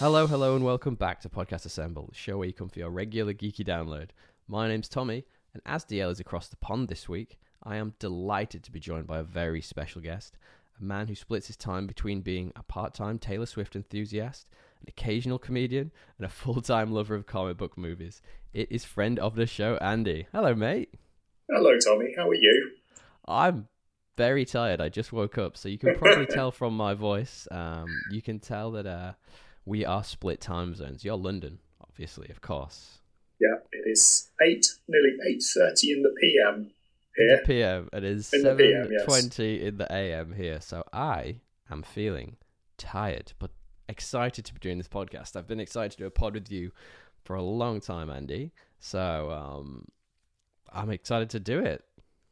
Hello, hello, and welcome back to Podcast Assemble, the show where you come for your regular geeky download. My name's Tommy, and as DL is across the pond this week, I am delighted to be joined by a very special guest, a man who splits his time between being a part time Taylor Swift enthusiast, an occasional comedian, and a full time lover of comic book movies. It is friend of the show, Andy. Hello, mate. Hello, Tommy. How are you? I'm very tired. I just woke up, so you can probably tell from my voice. Um, you can tell that uh, we are split time zones. You're London, obviously, of course. Yeah, it is eight, nearly eight thirty in the PM here. The PM. It is In seven yes. twenty in the AM here. So I am feeling tired, but excited to be doing this podcast. I've been excited to do a pod with you for a long time, Andy. So um, I'm excited to do it.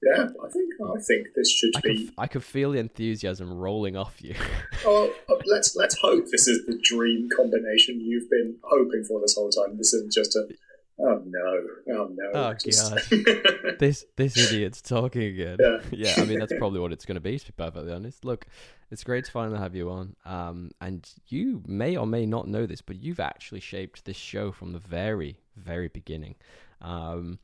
Yeah, I think I think this should I be. could, I could feel the enthusiasm rolling off you. Oh, oh, let's let's hope this is the dream combination you've been hoping for this whole time. This isn't just a. Oh no! Oh no! Oh, this this idiot's talking again. Yeah. yeah, I mean that's probably what it's going to be. To be perfectly honest, look, it's great to finally have you on. Um, and you may or may not know this, but you've actually shaped this show from the very, very beginning. Um,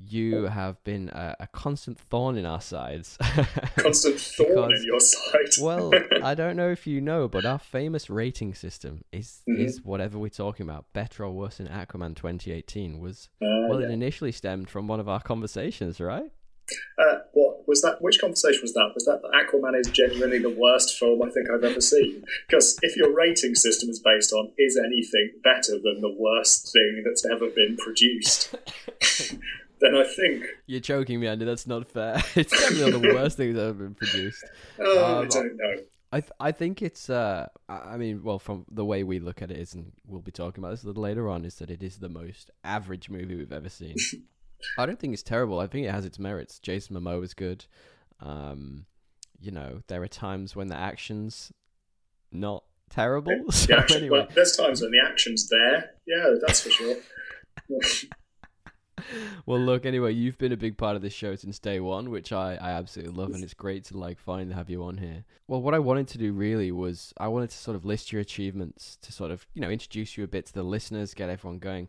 you have been a, a constant thorn in our sides. Constant thorn Because- in your side. well, I don't know if you know, but our famous rating system is Mhm. is whatever we're talking about, better or worse than Aquaman 2018 was. Uh, Well, it initially stemmed from one of our conversations, right? Uh, what was that? Which conversation was that? Was that Aquaman is genuinely the worst film I think I've ever seen? Because if your rating system is based on is anything better than the worst thing that's ever been produced, then I think You're joking me, Andy. That's not fair. It's definitely one of the worst things that have been produced. oh, I Um, don't know. I th- I think it's uh I I mean well from the way we look at it is and we'll be talking about this a little later on is that it is the most average movie we've ever seen. I don't think it's terrible. I think it has its merits. Jason Momoa is good. Um, you know there are times when the action's not terrible. So The action, anyway, well, there's times when the action's there. Yeah, that's for sure. Well, look. Anyway, you've been a big part of this show since day one, which I, I absolutely love, and it's great to like finally have you on here. Well, what I wanted to do really was I wanted to sort of list your achievements to sort of you know introduce you a bit to the listeners, get everyone going.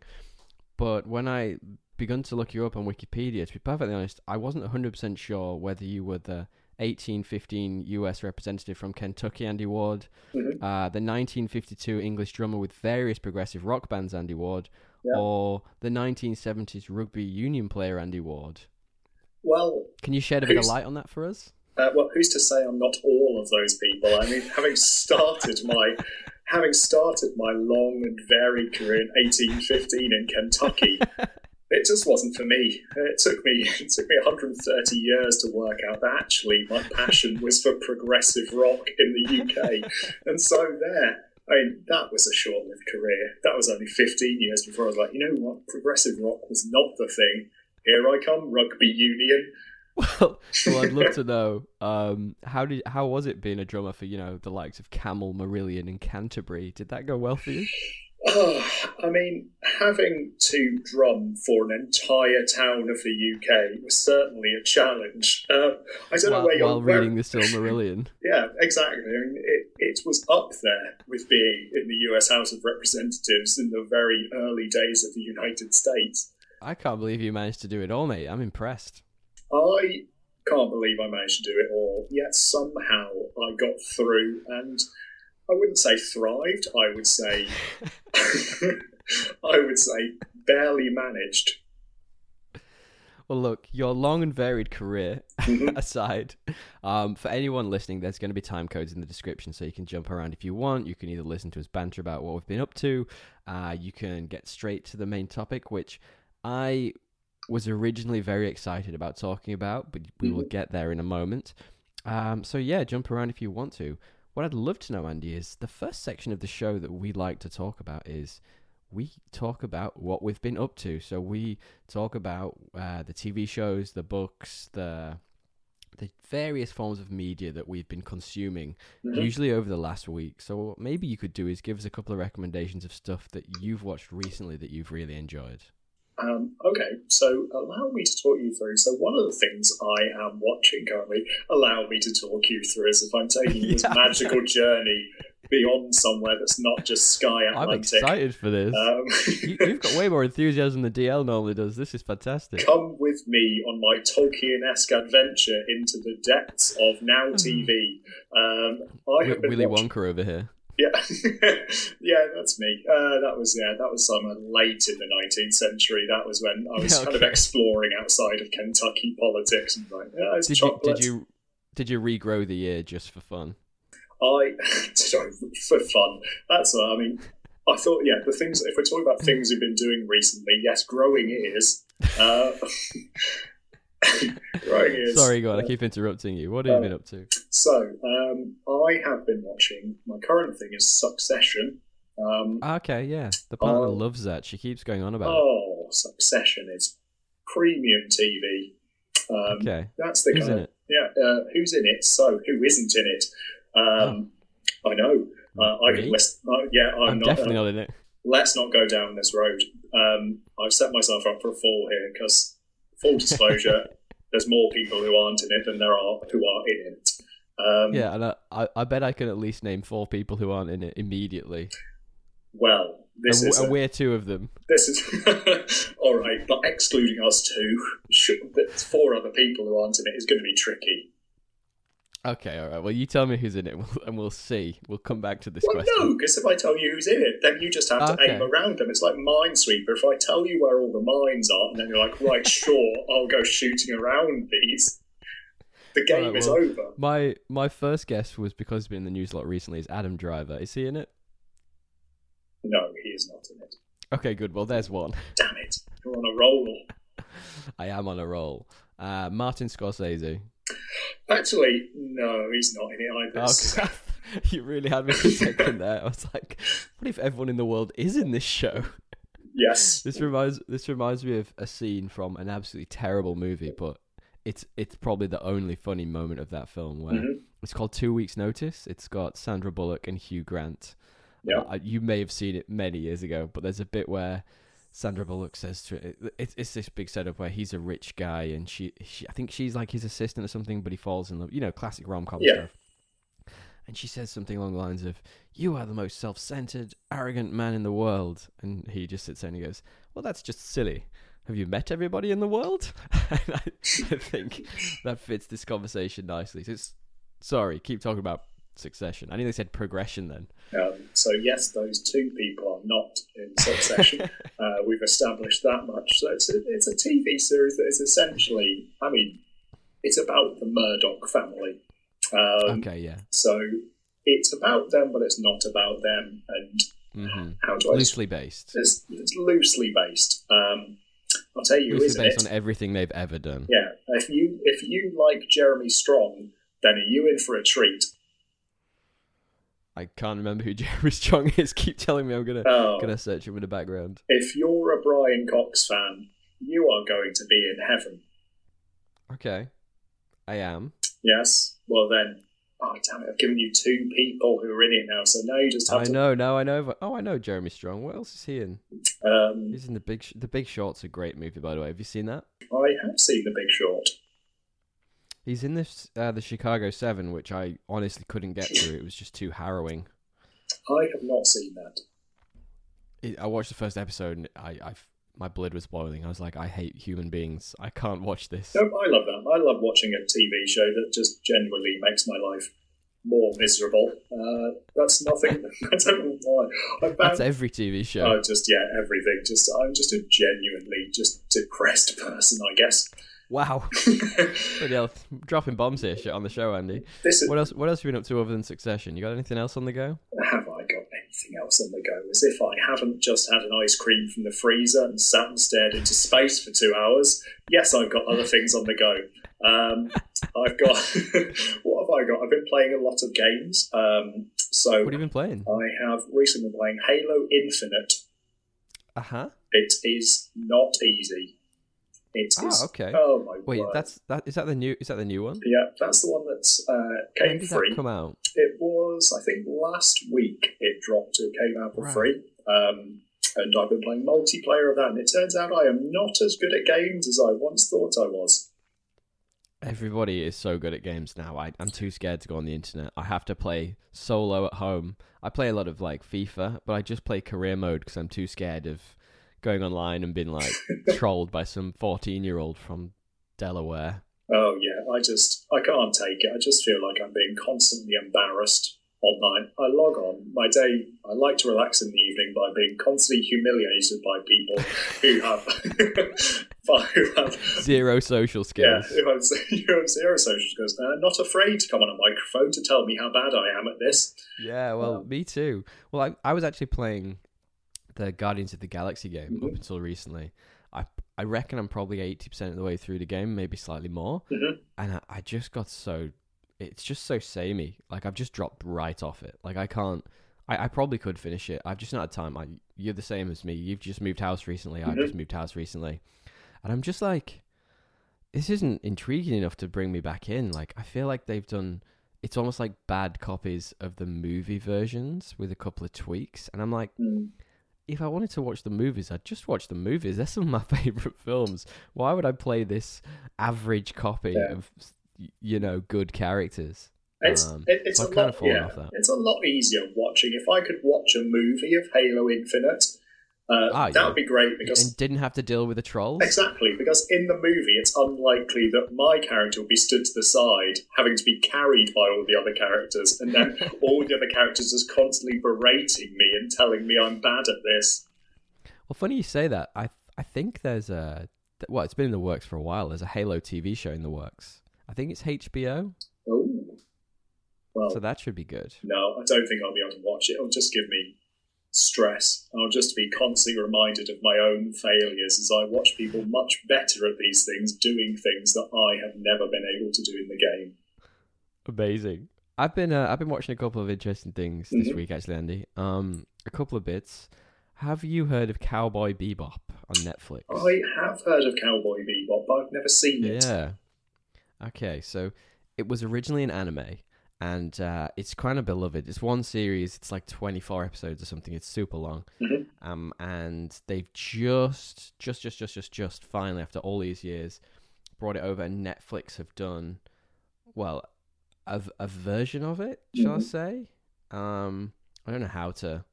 But when I begun to look you up on Wikipedia, to be perfectly honest, I wasn't 100% sure whether you were the 1815 US representative from Kentucky, Andy Ward, Mhm. uh, the 1952 English drummer with various progressive rock bands, Andy Ward, Yeah. or the 1970s rugby union player, Andy Ward. Well, Can you shed a bit of light on that for us? uh, well, who's to say I'm not all of those people? I mean, having started my having started my long and varied career in 1815 in Kentucky, it just wasn't for me. It took me it took me 130 years to work out that actually my passion was for progressive rock in the UK, and so there. I mean, that was a short-lived career. That was only 15 years before I was like, you know what, progressive rock was not the thing. Here I come, rugby union. Well, well, I'd love to know um, how did how was it being a drummer for you know the likes of Camel, Marillion, and Canterbury? Did that go well for you? Oh, I mean, having to drum for an entire town of the UK was certainly a challenge. Uh, I don't know While, where you're while reading the Silmarillion. Yeah, exactly. I mean, it, it was up there with being in the US House of Representatives in the very early days of the United States. I can't believe you managed to do it all, mate. I'm impressed. I can't believe I managed to do it all, yet somehow I got through and I wouldn't say thrived, I would say I would say barely managed. Well, look, your long and varied career Mhm. aside, um, for anyone listening, there's going to be time codes in the description, so you can jump around if you want. You can either listen to us banter about what we've been up to, uh, you can get straight to the main topic, which I was originally very excited about talking about, but we will get there in a moment. Um, so yeah, jump around if you want to. What I'd love to know, Andy, is the first section of the show that we like to talk about is we talk about what we've been up to. So we talk about uh, the TV shows, the books, the the various forms of media that we've been consuming, Mhm. usually over the last week. So what maybe you could do is give us a couple of recommendations of stuff that you've watched recently that you've really enjoyed. Um, okay, so allow me to talk you through. So one of the things I am watching currently, allow me to talk you through, is if I'm taking this Yeah. magical journey beyond somewhere that's not just Sky Atlantic. I'm excited for this. Um, you, you've got way more enthusiasm than DL normally does. This is fantastic. come with me on my Tolkien-esque adventure into the depths of Now TV. Um, I have been Willy watching- Wonka over here. Yeah, yeah, that's me. Uh, that was yeah, that was somewhere late in the nineteenth century. That was when I was Yeah, kind of exploring outside of Kentucky politics and like, yeah, it's Did you did you did you regrow the ear just for fun? I did I, for fun. That's what I mean. I thought, yeah, the things. If we're talking about things we've been doing recently, yes, growing ears. Uh, ears. Sorry, God, I keep interrupting you. What have Um, you been up to? So, um, I have been watching. My current thing is Succession. Um, Okay, yeah. The partner Oh. loves that. She keeps going on about Oh, Succession is premium TV. Um, Okay. That's the Who's kind in of it? yeah. Uh, who's in it? So who isn't in it? Um, I know. Uh, I can list. Uh, yeah, I'm, I'm not. definitely uh, not in it. let's not go down this road. Um, I've set myself up for a fall here because, full disclosure, there's more people who aren't in it than there are who are in it. Um, Yeah, and I, I, bet I can at least name four people who aren't in it immediately. Well, this and, is and a- we're two of them. This is all right, but excluding us two, four other people who aren't in it is going to be tricky. Okay, all right. Well, you tell me who's in it, and we'll, see. We'll come back to this Well, question. no, because if I tell you who's in it, then you just have to Okay. aim around them. It's like Minesweeper. If I tell you where all the mines are, and then you're like, right, sure, I'll go shooting around these. The game Alright, is well- over. My my first guess was because he's been in the news a lot recently. Is Adam Driver? Is he in it? No, he is not in it. Okay, good. Well, there's one. Damn it, you're on a roll. I am on a roll. Uh, Martin Scorsese. Actually, no, he's not in it either. Oh, you really had me for a second there. I was like, what if everyone in the world is in this show? Yes, This reminds this reminds me of a scene from an absolutely terrible movie, but it's it's probably the only funny moment of that film where Mhm. it's called Two Weeks Notice. It's got Sandra Bullock and Hugh Grant. Yeah. Uh, you may have seen it many years ago, but there's a bit where Sandra Bullock says to it, it's it's this big setup where he's a rich guy and she, she I think she's like his assistant or something, but he falls in love. You know, classic rom com Yeah. stuff. And she says something along the lines of, "You are the most self-centered, arrogant man in the world." And he just sits there and he goes, "Well, that's just silly. Have you met everybody in the world?" and I, I think that fits this conversation nicely. So it's, sorry, keep talking about succession. I nearly said progression then. Um, so yes, those two people are not in Succession. uh, we've established that much. So it's a, it's a TV series that is essentially, I mean, it's about the Murdoch family. Um, okay, yeah. So it's about them, but it's not about them. And hmm how do I? Loosely based. It's, it's loosely based. Um, I'll tell you, Loosely based it? on everything they've ever done. Yeah. If you if you like Jeremy Strong, then are you in for a treat? I can't remember who Jeremy Strong is. Keep telling me I'm gonna Oh. gonna search him in the background. If you're a Brian Cox fan, you are going to be in heaven. Okay, I am. Yes. Well then, oh damn it! I've given you two people who are in it now, so now you just have I to. know. Now I know. Oh, I know Jeremy Strong. What else is he in? Um, He's in the Big. Sh- the Big Short's a great movie, by the way. Have you seen that? I have seen The Big Short. He's in this uh, the Chicago Seven, which I honestly couldn't get through. It was just too harrowing. I have not seen that. It, I watched the first episode and I, I, my blood was boiling. I was like, I hate human beings. I can't watch this. No, I love that. I love watching a TV show that just genuinely makes my life more miserable. Uh, that's nothing. I don't know why. Found, That's every TV show. Oh, just yeah, everything. Just I'm just a genuinely just depressed person, I guess. Wow. Hell, dropping bombs here, shit on the show, Andy. this is What else? What else have you been up to other than Succession? You got anything else on the go? have I got anything else on the go? As if I haven't just had an ice cream from the freezer and sat and stared into space for two hours. Yes, I've got other things on the go. Um, I've got what have I got? I've been playing a lot of games. Um, so What have you been playing? I have recently been playing Halo Infinite. Uh huh. It is not easy. It is. Ah, okay. Oh my Wait, word. that's that. Is that the new? Is that the new one? Yeah, that's the one that's uh, When came did free. that come out? It was, I think, last week it dropped. It came out for Right. free. Um, and I've been playing multiplayer of that, and it turns out I am not as good at games as I once thought I was. Everybody is so good at games now. I, I'm too scared to go on the internet. I have to play solo at home. I play a lot of like FIFA, but I just play career mode because I'm too scared of going online and being like trolled by some 14 year old from Delaware. Oh yeah, I just I can't take it. I just feel like I'm being constantly embarrassed online. I log on my day. I like to relax in the evening by being constantly humiliated by people who have, who have zero social skills. Yeah, who have, who have zero social skills. And I'm not afraid to come on a microphone to tell me how bad I am at this. Yeah, well, Um, me too. Well, I, I was actually playing the Guardians of the Galaxy game up Mhm. until recently. I I reckon I'm probably eighty percent of the way through the game, maybe slightly more, Mhm. and I, I just got so it's just so samey. Like I've just dropped right off it. Like I can't. I, I probably could finish it. I've just not had time. I, you're the same as me. You've just moved house recently. I've Mhm. just moved house recently, and I'm just like, this isn't intriguing enough to bring me back in. Like I feel like they've done. It's almost like bad copies of the movie versions with a couple of tweaks, and I'm like Mm. If I wanted to watch the movies, I'd just watch the movies. They're some of my favorite films. Why would I play this average copy Yeah. of, you know, good characters? It's Um, it, it's so a lot yeah, it's a lot easier watching. If I could watch a movie of Halo Infinite, uh, Ah, that yeah. would be great because And didn't have to deal with the trolls. Exactly, because in the movie, it's unlikely that my character will be stood to the side, having to be carried by all the other characters, and then all the other characters just constantly berating me and telling me I'm bad at this. Well, funny you say that. I I think there's a well, it's been in the works for a while. There's a Halo TV show in the works. I think it's HBO, Oh, well, so that should be good. no, I don't think I'll be able to watch it. It'll just give me stress. I'll just be constantly reminded of my own failures as I watch people much better at these things doing things that I have never been able to do in the game. Amazing. I've been uh, I've been watching a couple of interesting things this Mhm. week actually, Andy. Um, a couple of bits. Have you heard of Cowboy Bebop on Netflix? I have heard of Cowboy Bebop, but I've never seen it. Yeah. Okay, so it was originally an anime, and uh, it's kind of beloved. It's one series. It's like twenty four episodes or something. It's super long. Mhm. Um, and they've just, just, just, just, just, just finally after all these years, brought it over, and Netflix have done, well, a a version of it, shall I Mhm. say? Um, I don't know how to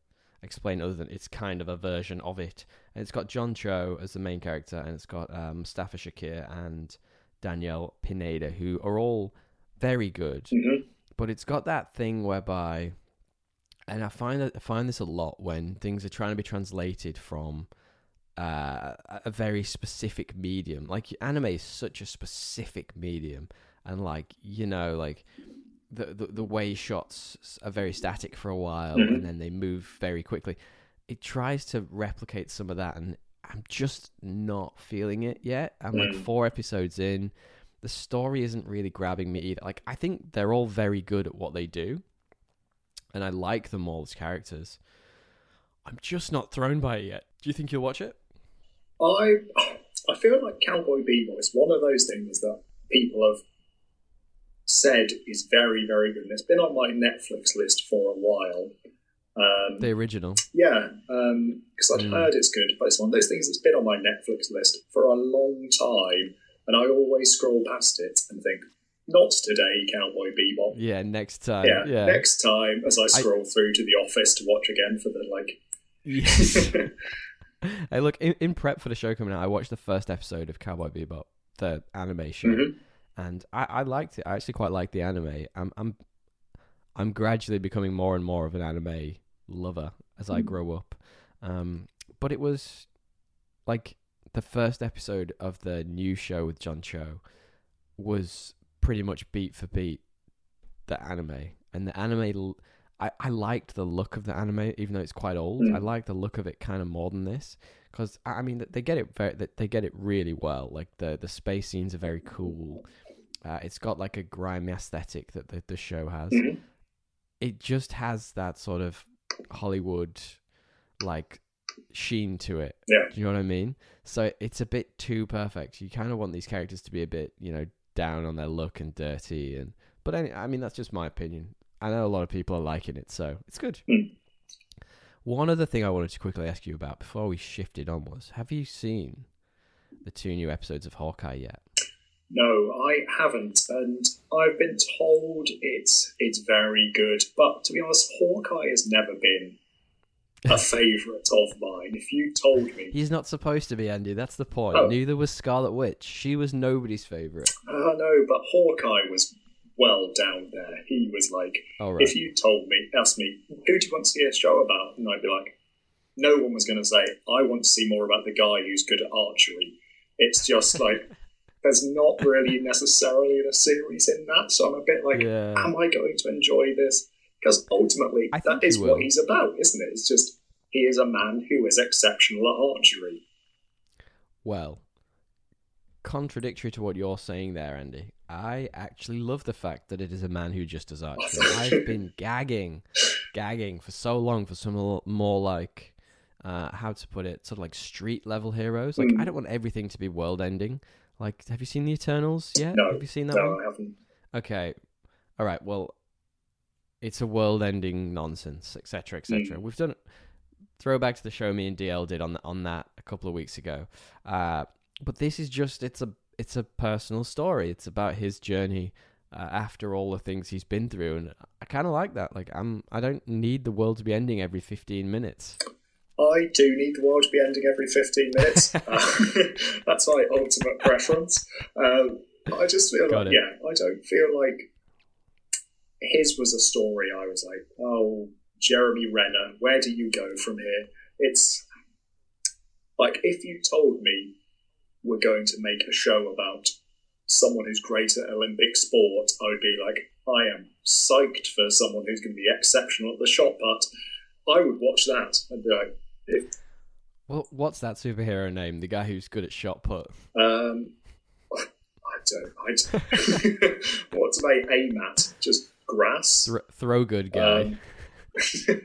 explain other than it's kind of a version of it. And it's got John Cho as the main character, and it's got um, Mustafa Shakir and Daniella Pineda, who are all very good. hmm But it's got that thing whereby, and I find that I find this a lot when things are trying to be translated from uh, a very specific medium. Like anime is such a specific medium, and like you know, like the the, the way shots are very static for a while, Mhm. and then they move very quickly. It tries to replicate some of that, and I'm just not feeling it yet. I'm like Mm. four episodes in. The story isn't really grabbing me either. Like I think they're all very good at what they do, and I like them all as characters. I'm just not thrown by it yet. Do you think you'll watch it? I I feel like Cowboy Bebop is one of those things that people have said is very very good. And it's been on my Netflix list for a while. Um, The original. yeah, because I'd Mm. heard it's good, but it's one of those things that's been on my Netflix list for a long time, and I always scroll past it and think, "Not today, Cowboy Bebop." Yeah, next time. Yeah, Yeah. next time as I scroll through to The Office to watch again for the like. Yes. hey, look, in, in prep for the show coming out, I watched the first episode of Cowboy Bebop, the animation, show, Mhm. and I, I liked it. I actually quite liked the anime. I'm, I'm, I'm gradually becoming more and more of an anime lover as I Mm. grow up. Um, but it was like the first episode of the new show with John Cho was pretty much beat for beat the anime, and the anime. I, I liked the look of the anime, even though it's quite old. Mm. I like the look of it kind of more than this, because I mean they get it very, they get it really well. Like the the space scenes are very cool. Uh, it's got like a grimy aesthetic that the, the show has. Mhm. It just has that sort of Hollywood like sheen to it. Yeah. Do you know what I mean? So it's a bit too perfect. You kind of want these characters to be a bit, you know, down on their look and dirty and but any, I mean that's just my opinion. I know a lot of people are liking it, so it's good. Hmm. One other thing I wanted to quickly ask you about before we shifted on was: Have you seen the two new episodes of Hawkeye yet? No, I haven't, and I've been told it's it's very good. But to be honest, Hawkeye has never been a favourite of mine. If you told me, He's not supposed to be Andy. That's the point. Oh. Neither was Scarlet Witch. She was nobody's favorite. uh, no, but Hawkeye was well down there. He was like, right. if you told me, asked me, who do you want to see a show about, and I'd be like, no one was going to say, I want to see more about the guy who's good at archery. It's just like. There's not really necessarily a series in that, so I'm a bit like, Yeah. am I going to enjoy this? Because ultimately, that is what he's about, isn't it? It's just he is a man who is exceptional at archery. Well, contradictory to what you're saying there, Andy, I actually love the fact that it is a man who just does archery. I've been gagging, gagging for so long for some more like, uh, how to put it, sort of like street level heroes. Like, Mm. I don't want everything to be world ending. Like, have you seen the Eternals yet? No, have you seen that No, one? I haven't. Okay. All right. Well, it's a world-ending nonsense, etc., etc. Mm. We've done throwback to the show me and DL did on on that a couple of weeks ago. Uh, but this is just it's a it's a personal story. It's about his journey uh, after all the things he's been through, and I kind of like that. Like I'm I don't need the world to be ending every 15 minutes. I do need the world to be ending every 15 minutes. Uh, that's my ultimate preference. Um, I just feel Got like, it. yeah, I don't feel like his was a story. I was like, oh, Jeremy Renner, where do you go from here? It's like if you told me we're going to make a show about someone who's great at Olympic sport, I would be like, I am psyched for someone who's going to be exceptional at the shot put. I would watch that and be like, if Well, what's that superhero name? The guy who's good at shot put. Um, I don't. I don't. what do they aim at? Just grass? Thro- throw good guy. Um,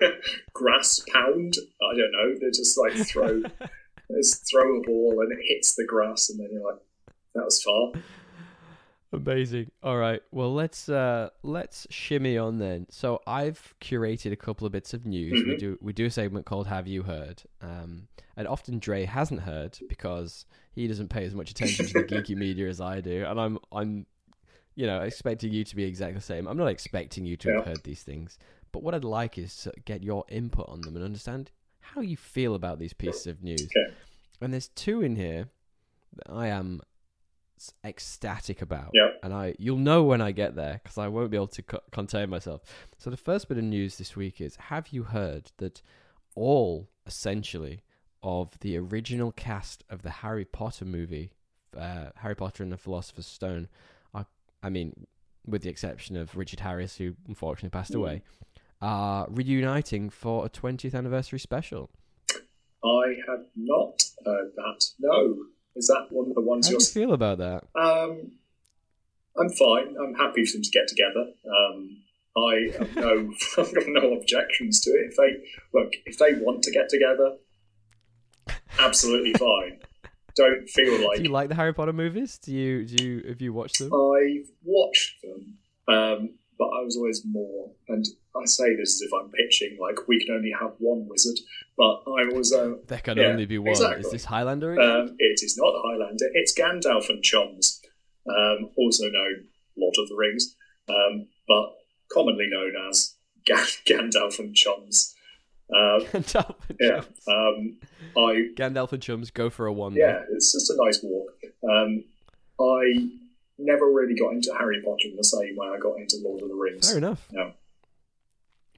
grass pound? I don't know. They just like throw, just throw a ball and it hits the grass, and then you're like, that was far. Amazing. All right. Well, let's uh let's shimmy on then. So I've curated a couple of bits of news. We Mhm. do we do a segment called Have You Heard? Um, and often Dre hasn't heard because he doesn't pay as much attention to the geeky media as I do, and I'm I'm you know expecting you to be exactly the same. I'm not expecting you to have heard these things, but what I'd like is to get your input on them and understand how you feel about these pieces of news. Okay. And there's two in here that I am ecstatic about. Yeah. And I you'll know when I get there because I won't be able to co- contain myself. So the first bit of news this week is have you heard that all essentially of the original cast of the Harry Potter movie, uh, Harry Potter and the Philosopher's Stone, I mean, with the exception of Richard Harris, who unfortunately passed away, are reuniting for a 20th anniversary special. I had not heard that. No, is that one of the ones How do you feel about that? Um, I'm fine. I'm happy for them to get together. Um, I have no, I've got no objections to it. If they look, if they want to get together, absolutely fine. Don't feel like do you like the Harry Potter movies? Do you do you have you watched them? I've watched them, um, but I was always more. And I say this as if I'm pitching like we can only have one wizard, but I was. Uh, There can yeah, only be one. exactly. Is this Highlander um, it is not Highlander. It's Gandalf and Chums, um, also known Lord of the Rings, um, but commonly known as Ga- Gandalf and Chums. Uh, Gandalf and yeah, Chums. um, I Gandalf and Chums go for a wander. yeah, it's just a nice walk. Um, I never really got into Harry Potter in the same way I got into Lord of the Rings. Fair enough. Yeah.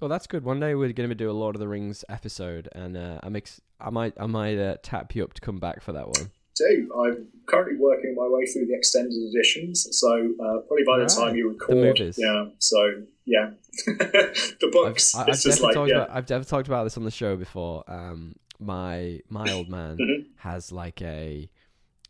Well, that's good. One day we're going to do a Lord of the Rings episode, and uh, I'm ex- I might I might uh, tap you up to come back for that one. Do I'm currently working my way through the extended editions, so uh, probably by the Right. time you The record, yeah. So yeah, the I've, books. I've definitely like talked yeah, about I've definitely talked about this on the show before. Um, my my old man Mhm. has like a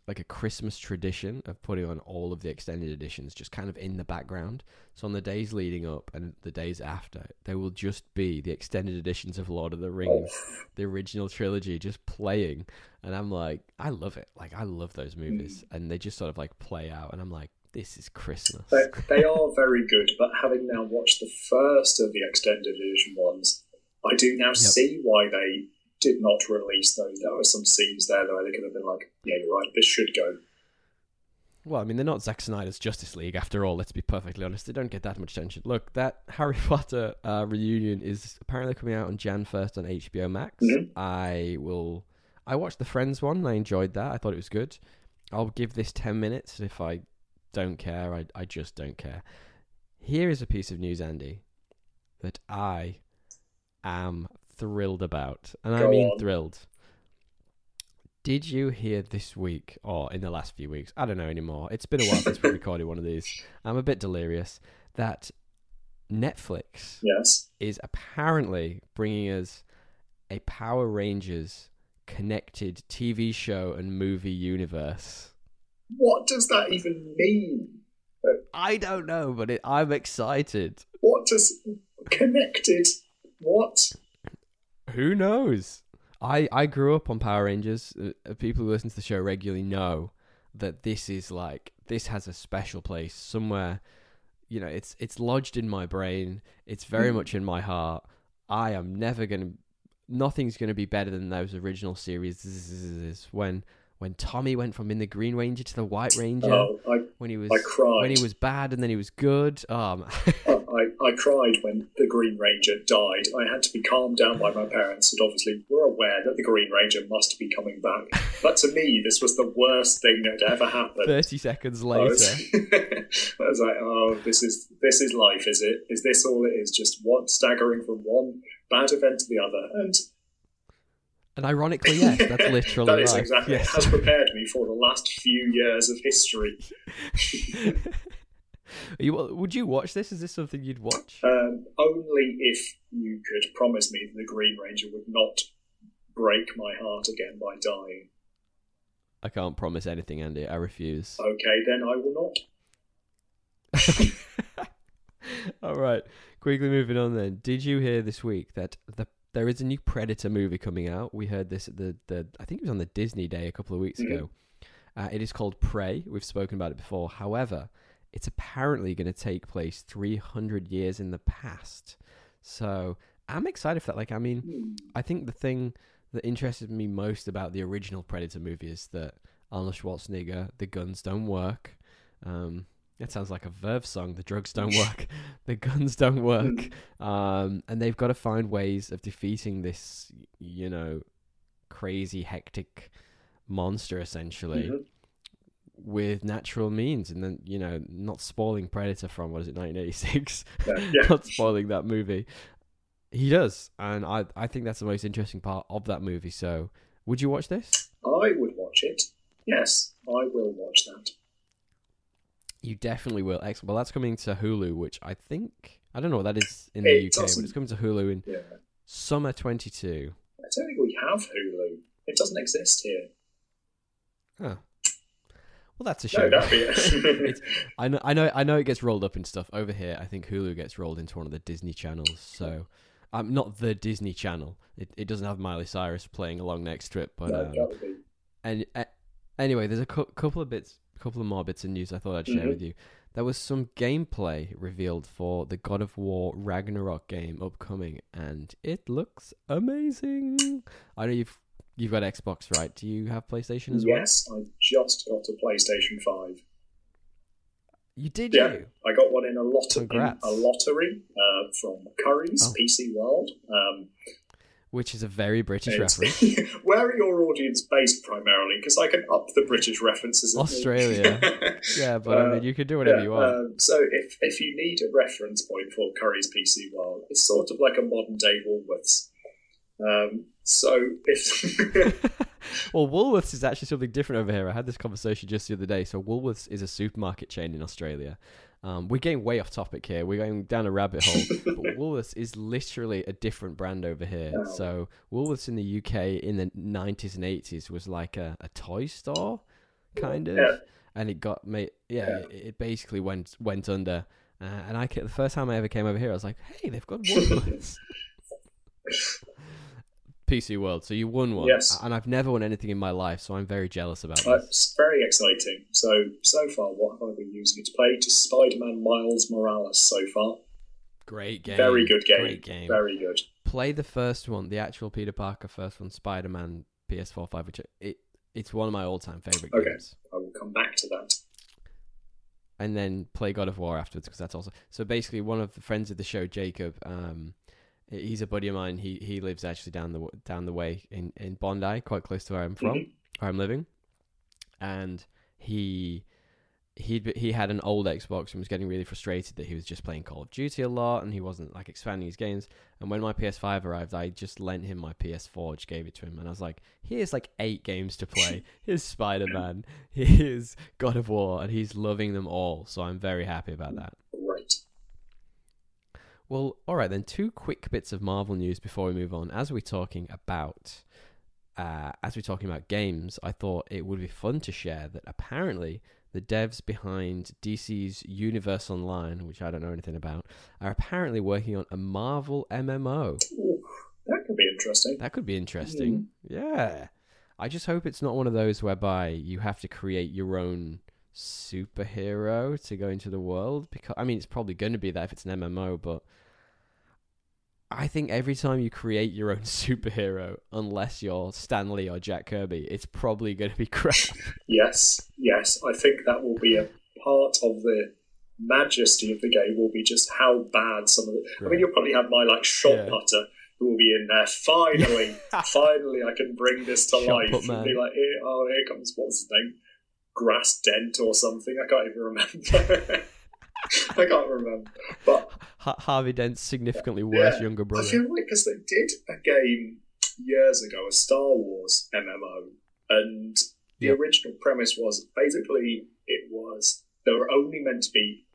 like a Christmas tradition of putting on all of the extended editions just kind of in the background. So on the days leading up and the days after, there will just be the extended editions of Lord of the Rings, the original trilogy, just playing. And I'm like, I love it. Like I love those movies, and they just sort of like play out, and I'm like, this is Christmas. they, they are very good. But having now watched the first of the extended edition ones, I do now see why they did not release those. There were some scenes there that they could have been like, yeah, you're right, this should go. Well, I mean, they're not Zack Snyder's Justice League after all. Let's be perfectly honest; they don't get that much attention. Look, that Harry Potter uh, reunion is apparently coming out on Jan first on HBO Max. Mhm. I will. I watched the Friends one. I enjoyed that. I thought it was good. I'll give this ten minutes. If I don't care, I I just don't care. Here is a piece of news, Andy, that I am thrilled about, and I mean on. thrilled. Did you hear this week, or in the last few weeks? I don't know anymore. It's been a while since we recorded one of these. I'm a bit delirious that Netflix Yes. is apparently bringing us a Power Rangers connected TV show and movie universe. What does that even mean? I don't know, but it, I'm excited. What does connected? What? Who knows? I, I grew up on Power Rangers. Uh, uh, people who listen to the show regularly know that this is like this has a special place somewhere. You know, it's it's lodged in my brain. It's very Hmm. much in my heart. I am never gonna. Nothing's gonna be better than those original series. When when Tommy went from in the Green Ranger to the White Ranger. Oh, I, When he was I cried. when he was bad and then he was good. Oh. I, I cried when the Green Ranger died. I had to be calmed down by my parents, and obviously were aware that the Green Ranger must be coming back. But to me, this was the worst thing that had ever happened. thirty seconds I later. was, I was like, "Oh, this is this is life, is it? Is this all it is? Just one staggering from one bad event to the other?" And And ironically, yes, that's literally that is life. exactly Yes. has prepared me for the last few years of history. you, would you watch this? Is this something you'd watch? Um, only if you could promise me that the Green Ranger would not break my heart again by dying. I can't promise anything, Andy. I refuse. Okay, then I will not. All right, quickly moving on. Then, did you hear this week that the there is a new Predator movie coming out? We heard this at the the I think it was on the Disney Day a couple of weeks Mhm. ago. Uh, it is called Prey. We've spoken about it before. However, it's apparently going to take place 300 years in the past. So I'm excited for that. Like, I mean, Hmm. I think the thing that interested me most about the original Predator movie is that Arnold Schwarzenegger, the guns don't work. Um, it sounds like a Verve song. The drugs don't work. the guns don't work. Um, and they've got to find ways of defeating this, you know, crazy, hectic monster essentially Mhm. with natural means. And then, you know, not spoiling Predator from, what is it, 1986? Yeah, yeah. not spoiling that movie. He does, and I I think that's the most interesting part of that movie. So, would you watch this? I would watch it. Yes, I will watch that. You definitely will. Excellent. Well, that's coming to Hulu, which I think I don't know what that is in the It UK, but it's coming to Hulu in Yeah. summer 22. I don't think we have Hulu. It doesn't exist here. Huh. Well, that's a No, shame. be I know, I know, I know. It gets rolled up in stuff over here. I think Hulu gets rolled into one of the Disney channels. So, I'm um, not the Disney Channel. It it doesn't have Miley Cyrus playing along next trip, but no, um, that would be. And uh, anyway, there's a cou- couple of bits, couple of more bits of news I thought I'd share Mhm. with you. There was some gameplay revealed for the God of War Ragnarok game upcoming, and it looks amazing. I know you've you've got Xbox, right? Do you have PlayStation as well? Yes, I just got a PlayStation Five. You did, Yeah. you? I got one in a lot a lottery uh, from Currys Oh. PC World. Um, Which is a very British it's- reference. Where are your audience based primarily? Because I can up the British references. Australia. Yeah, but I Uh, mean, you can do whatever Yeah, you want. Um, so if if you need a reference point for Currys PC World, it's sort of like a modern day Woolworths. Um, so if well, Woolworths is actually something different over here. I had this conversation just the other day. So Woolworths is a supermarket chain in Australia. Um, we're getting way off topic here. We're going down a rabbit hole. but Woolworths is literally a different brand over here. Oh. So Woolworths in the UK in the 90s and 80s was like a, a toy store, kind of. Yeah. And it got made. Yeah, Yeah. It, it basically went went under. Uh, and I the first time I ever came over here, I was like, "Hey, they've got Woolworths." PC World. So you won one. Yes. And I've never won anything in my life, so I'm very jealous about uh, this. it's very exciting. So so far, what have I been using it to play? To Spider-Man Miles Morales so far. Great game. Very good game. Great game. Very good. play the first one, the actual Peter Parker first one, Spider Man PS4 5, which it it's one of my all time favorite Okay. games. I will come back to that. and then play God of War afterwards because that's also so basically one of the friends of the show, Jacob. Um, he's a buddy of mine. He he lives actually down the down the way in in Bondi, quite close to where I'm from, Mhm. where I'm living, and he. He he had an old Xbox and was getting really frustrated that he was just playing Call of Duty a lot and he wasn't like expanding his games. And when my PS5 arrived, I just lent him my PS4, just gave it to him, and I was like, "Here's like eight games to play. Here's Spider Man. Here's God of War, and he's loving them all. So I'm very happy about that. Well, all right then. Two quick bits of Marvel news before we move on. As we're talking about, uh, as we're talking about games, I thought it would be fun to share that apparently the devs behind DC's Universe Online, which I don't know anything about, are apparently working on a Marvel MMO. Ooh, that could be interesting. That could be interesting. Yeah. I just hope it's not one of those whereby you have to create your own superhero to go into the world because I mean it's probably going to be that if it's an MMO but I think every time you create your own superhero unless you're Stan Lee or Jack Kirby it's probably going to be crap. Yes, yes. I think that will be a part of the majesty of the game. Will be just how bad some of the. I mean, you'll probably have my like shot Yeah. putter who will be in there. Finally, finally, I can bring this to Shot life and be like, here, oh, here comes what's his name, Grass Dent or something. I can't even remember. I can't remember, but Harvey Dent's significantly worse Yeah, younger I brother. feel like because they did a game years ago, a Star Wars MMO, and the Yep. original premise was basically it was there were only meant to be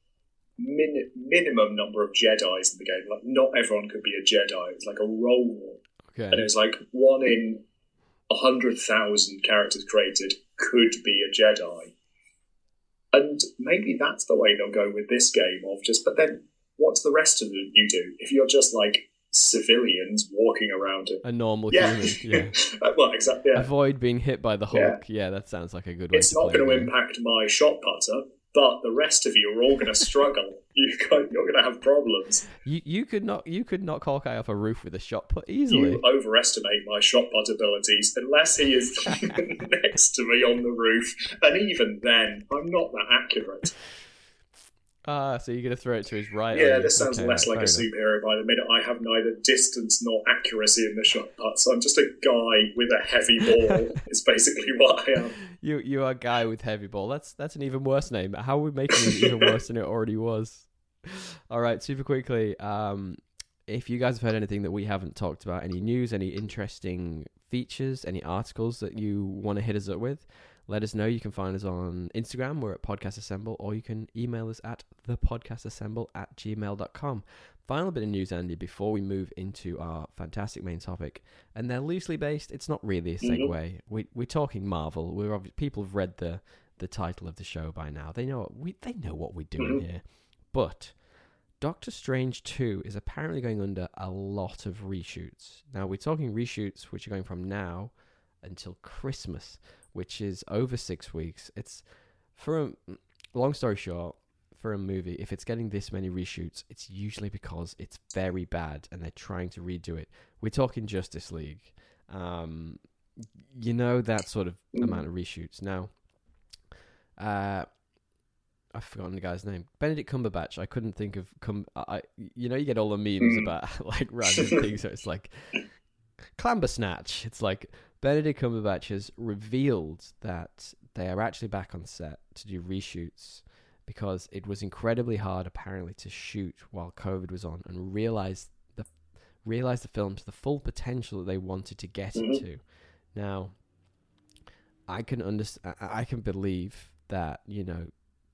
min- minimum number of Jedi's in the game. Like not everyone could be a Jedi. It was like a roll, and it Okay. was like one in a hundred thousand characters created could be a Jedi. And maybe that's the way they'll go with this game of just. But then, what's the rest of it you do if you're just like civilians walking around? And, A normal yeah, human. Yeah. Uh, well, exactly. Yeah. Avoid being hit by the Hulk. Yeah, that sounds like a good way It's not going to impact my shot putter, but the rest of you are all going to struggle. You you're going to have problems. You you could knock you could knock Hawkeye off a roof with a shot put easily. You overestimate my shot put abilities unless he is next to me on the roof, and even then, I'm not that accurate. Ah, so you're gonna throw it to his right? Yeah, this sounds Okay, less right, like a superhero by the minute I have neither distance nor accuracy in the shot put. So I'm just a guy with a heavy ball. is basically what I am. You you are a guy with heavy ball. That's that's an even worse name. How are we making it even worse than it already was? All right, super quickly. Um, if you guys have heard anything that we haven't talked about, any news, any interesting features, any articles that you want to hit us up with, let us know. You can find us on Instagram. We're at Podcast Assemble, or you can email us at thepodcastassemble at gmail.com. Final bit of news, Andy, before we move into our fantastic main topic. And they're loosely based. It's not really a Mhm. segue. We, we're talking Marvel. We're obvi- people have read the, the title of the show by now. They know we they know what we're doing Mhm. here. But Doctor Strange 2 is apparently going under a lot of reshoots. Now, we're talking reshoots which are going from now until Christmas, which is over six weeks. It's, for a long story short, for a movie, if it's getting this many reshoots, it's usually because it's very bad and they're trying to redo it. We're talking Justice League. Um, you know, that sort of Mm. amount of reshoots. Now, uh, I've forgotten the guy's name. Benedict Cumberbatch. I couldn't think of cum. I, you know, you get all the memes Mm. about like random things. So it's like Clamber Snatch. It's like Benedict Cumberbatch has revealed that they are actually back on set to do reshoots because it was incredibly hard, apparently, to shoot while COVID was on and realize the realize the film to the full potential that they wanted to get Mhm. into. Now, I can understand. I can believe that you know,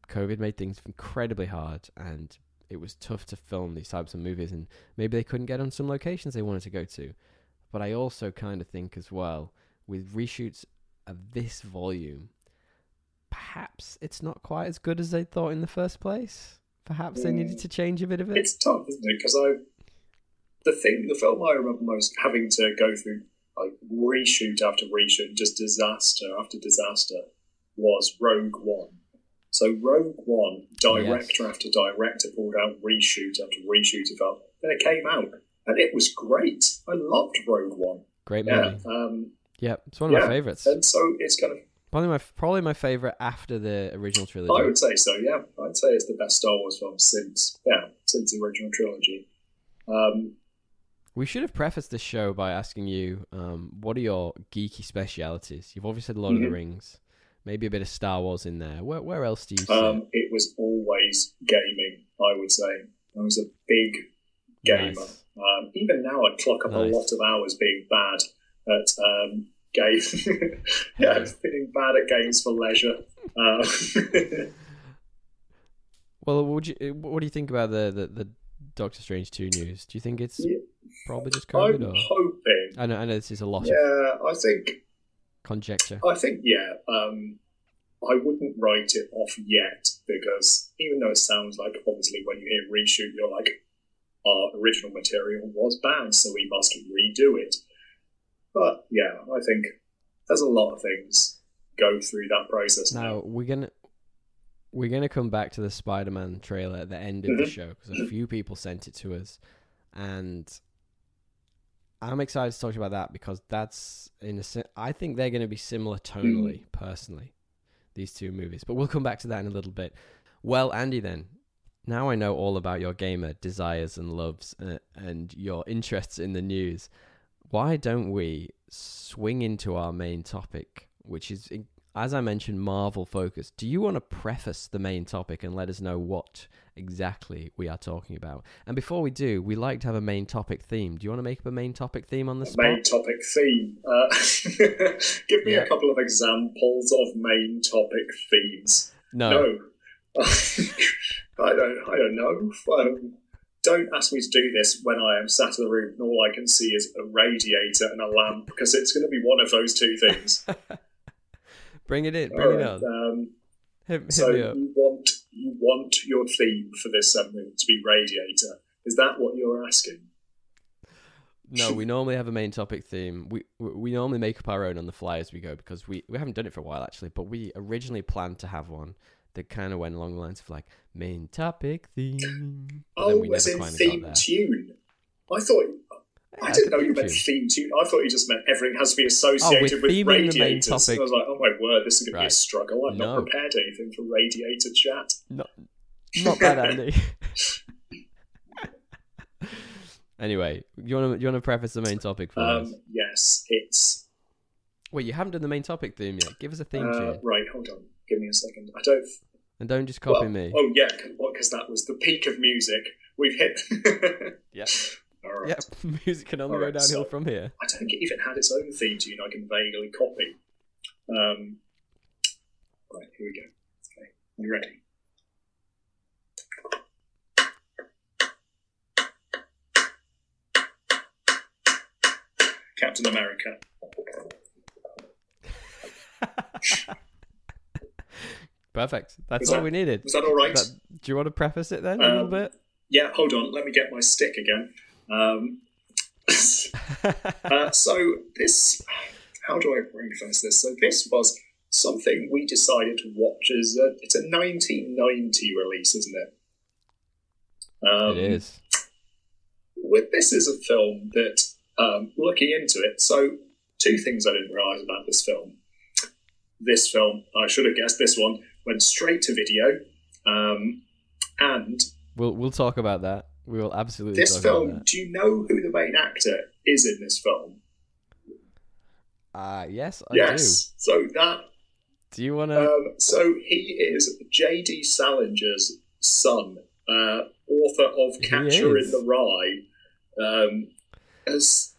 COVID made things incredibly hard, and it was tough to film these types of movies, and maybe they couldn't get on some locations they wanted to go to. But I also kind of think as well, with reshoots of this volume, perhaps it's not quite as good as they thought in the first place. Perhaps they needed mm. to change a bit of it. It's tough, isn't it? Because I, the thing, the film I remember most having to go through like reshoot after reshoot, just disaster after disaster, was Rogue One. So Rogue One, director after director pulled out reshoot after reshoot. It felt then it came out, and it was great. I loved Rogue One. Great Yeah, movie. um, Yeah, it's one of Yeah. my favorites. and so it's kind of Probably my probably my favorite after the original trilogy. I would say so. Yeah, I'd say it's the best Star Wars film since yeah since the original trilogy. Um, We should have prefaced this show by asking you, um, what are your geeky specialities? You've obviously said Lord of Mhm. the Rings, maybe a bit of Star Wars in there. Where where else do you see? um, it was always gaming. I would say I was a big gamer. Nice. Um, even now, I clock up Nice. a lot of hours being bad at um, games. yeah, being bad at games for leisure. Uh, Well, would you? What do you think about the the, the Doctor Strange two news? Do you think it's Yeah. probably just COVID? I'm Or? hoping. I know, I know this is a lot of Yeah, I think conjecture. I think yeah. Um, I wouldn't write it off yet because even though it sounds like obviously when you hear reshoot, you're like, our original material was bad, so we must redo it. But yeah, I think there's a lot of things go through that process now. Now we're gonna we're gonna come back to the Spider-Man trailer at the end of the Mhm. show because a few people sent it to us, and I'm excited to talk about that because that's in a I think they're going to be similar tonally, personally, these two movies. But we'll come back to that in a little bit. Well, Andy, then now I know all about your gamer desires and loves uh, and your interests in the news. Why don't we swing into our main topic, which is, as I mentioned, Marvel focused? Do you want to preface the main topic and let us know what exactly we are talking about? And before we do, we like to have a main topic theme. Do you want to make up a main topic theme on the spot? Main topic theme. Uh, give me Yeah. a couple of examples of main topic themes. No. No. I don't. I don't know. Um, don't ask me to do this when I am sat in the room and all I can see is a radiator and a lamp because it's going to be one of those two things. Bring it in. Bring it on. um, Hit, hit so you want you want your theme for this segment to be radiator? Is that what you're asking? No, we normally have a main topic theme. We we we normally make up our own on the fly as we go because we, we haven't done it for a while actually. But we originally planned to have one that kind of went along the lines of like main topic theme. Oh, we as in theme tune. I thought. I didn't know you meant theme tune. I thought you just meant everything has to be associated with the main radiators. I was like, oh my word, this is going to be a struggle. I've No. not prepared anything for radiator chat. Not not bad, Andy. anyway, you want to you want to preface the main topic for us? Um, yes, it's Wait, you haven't done the main topic theme yet. Give us a theme uh, tune, right. Hold on, give me a second. I don't. and don't just copy well, me. Oh yeah, because that was the peak of music. We've hit. Yeah. All right. Yep, music can only go downhill so- from here. I don't think it even had its own theme tune I can vaguely copy. Um, right, here we go. Okay, Are you ready? Captain America. Perfect. That's Was all that- we needed. Was that all right? That- do you want to preface it then a little Um, bit? Yeah, hold on. Let me get my stick again. Um, uh, so this, how do I preface this? So this was something we decided to watch as a, it's a 1990 release, isn't it? Um, it is. With this is a film that, um, looking into it, so two things I didn't realise about this film. This film, I should have guessed this one, went straight to video, um, and We'll we'll talk about that. We will absolutely this talk film. Do you know who the main actor is in this film? Uh yes, I yes. So that do. Do you want to? um, so he is J.D. Salinger's son, uh, author of He Catcher in the Rye. Um, as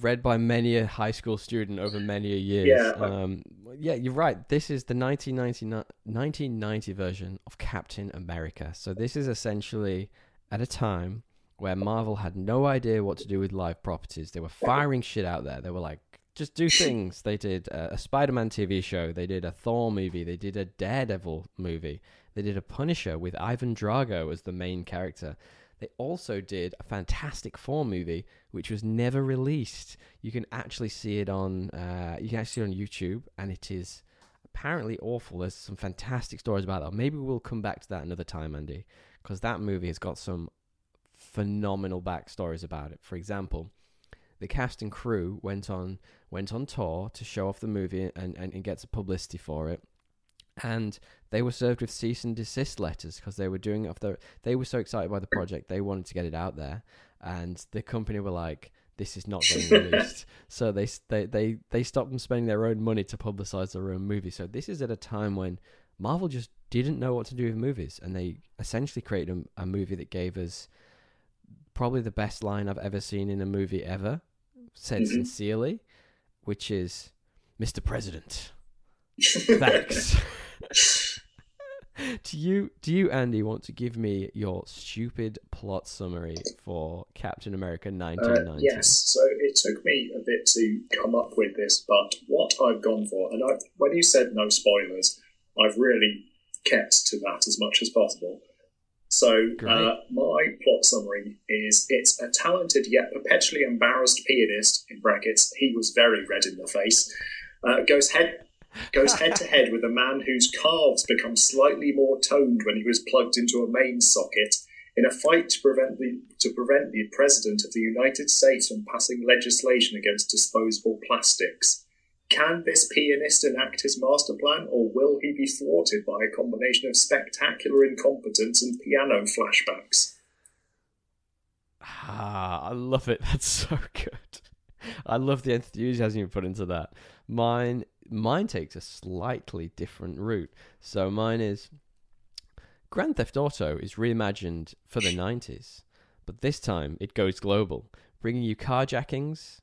read by many a high school student over many a years. Yeah. Um, yeah, you're right. This is the 1999 1990 version of Captain America. So this is essentially at a time where Marvel had no idea what to do with live properties. They were firing shit out there. They were like, just do things. They did a, a Spider-Man TV show. They did a Thor movie. They did a Daredevil movie. They did a Punisher with Ivan Drago as the main character. They also did a Fantastic Four movie, which was never released. You can actually see it on uh, you can actually see it on YouTube, and it is apparently awful. There's some fantastic stories about that. Maybe we'll come back to that another time, Andy, because that movie has got some phenomenal backstories about it. For example, the cast and crew went on went on tour to show off the movie and, and, and get some publicity for it. And they were served with cease and desist letters because they were doing it off their. They were so excited by the project, they wanted to get it out there, and the company were like, "This is not getting released." so they they they they stopped them spending their own money to publicize their own movie. So this is at a time when Marvel just didn't know what to do with movies, and they essentially created a, a movie that gave us probably the best line I've ever seen in a movie ever, said Mhm. sincerely, which is, "Mr. President, thanks." do you do you Andy want to give me your stupid plot summary for Captain America Uh, 1990? yes, so it took me a bit to come up with this, but what I've gone for, and I, when you said no spoilers, I've really kept to that as much as possible. So, uh, my plot summary is it's a talented yet perpetually embarrassed pianist, in brackets, he was very red in the face, uh, goes head. Goes head to head with a man whose calves become slightly more toned when he was plugged into a main socket in a fight to prevent the to prevent the president of the United States from passing legislation against disposable plastics. Can this pianist enact his master plan, or will he be thwarted by a combination of spectacular incompetence and piano flashbacks? Ah, I love it. That's so good. I love the enthusiasm you put into that. Mine, mine takes a slightly different route. So mine is Grand Theft Auto is reimagined for the '90s, but this time it goes global, bringing you carjackings,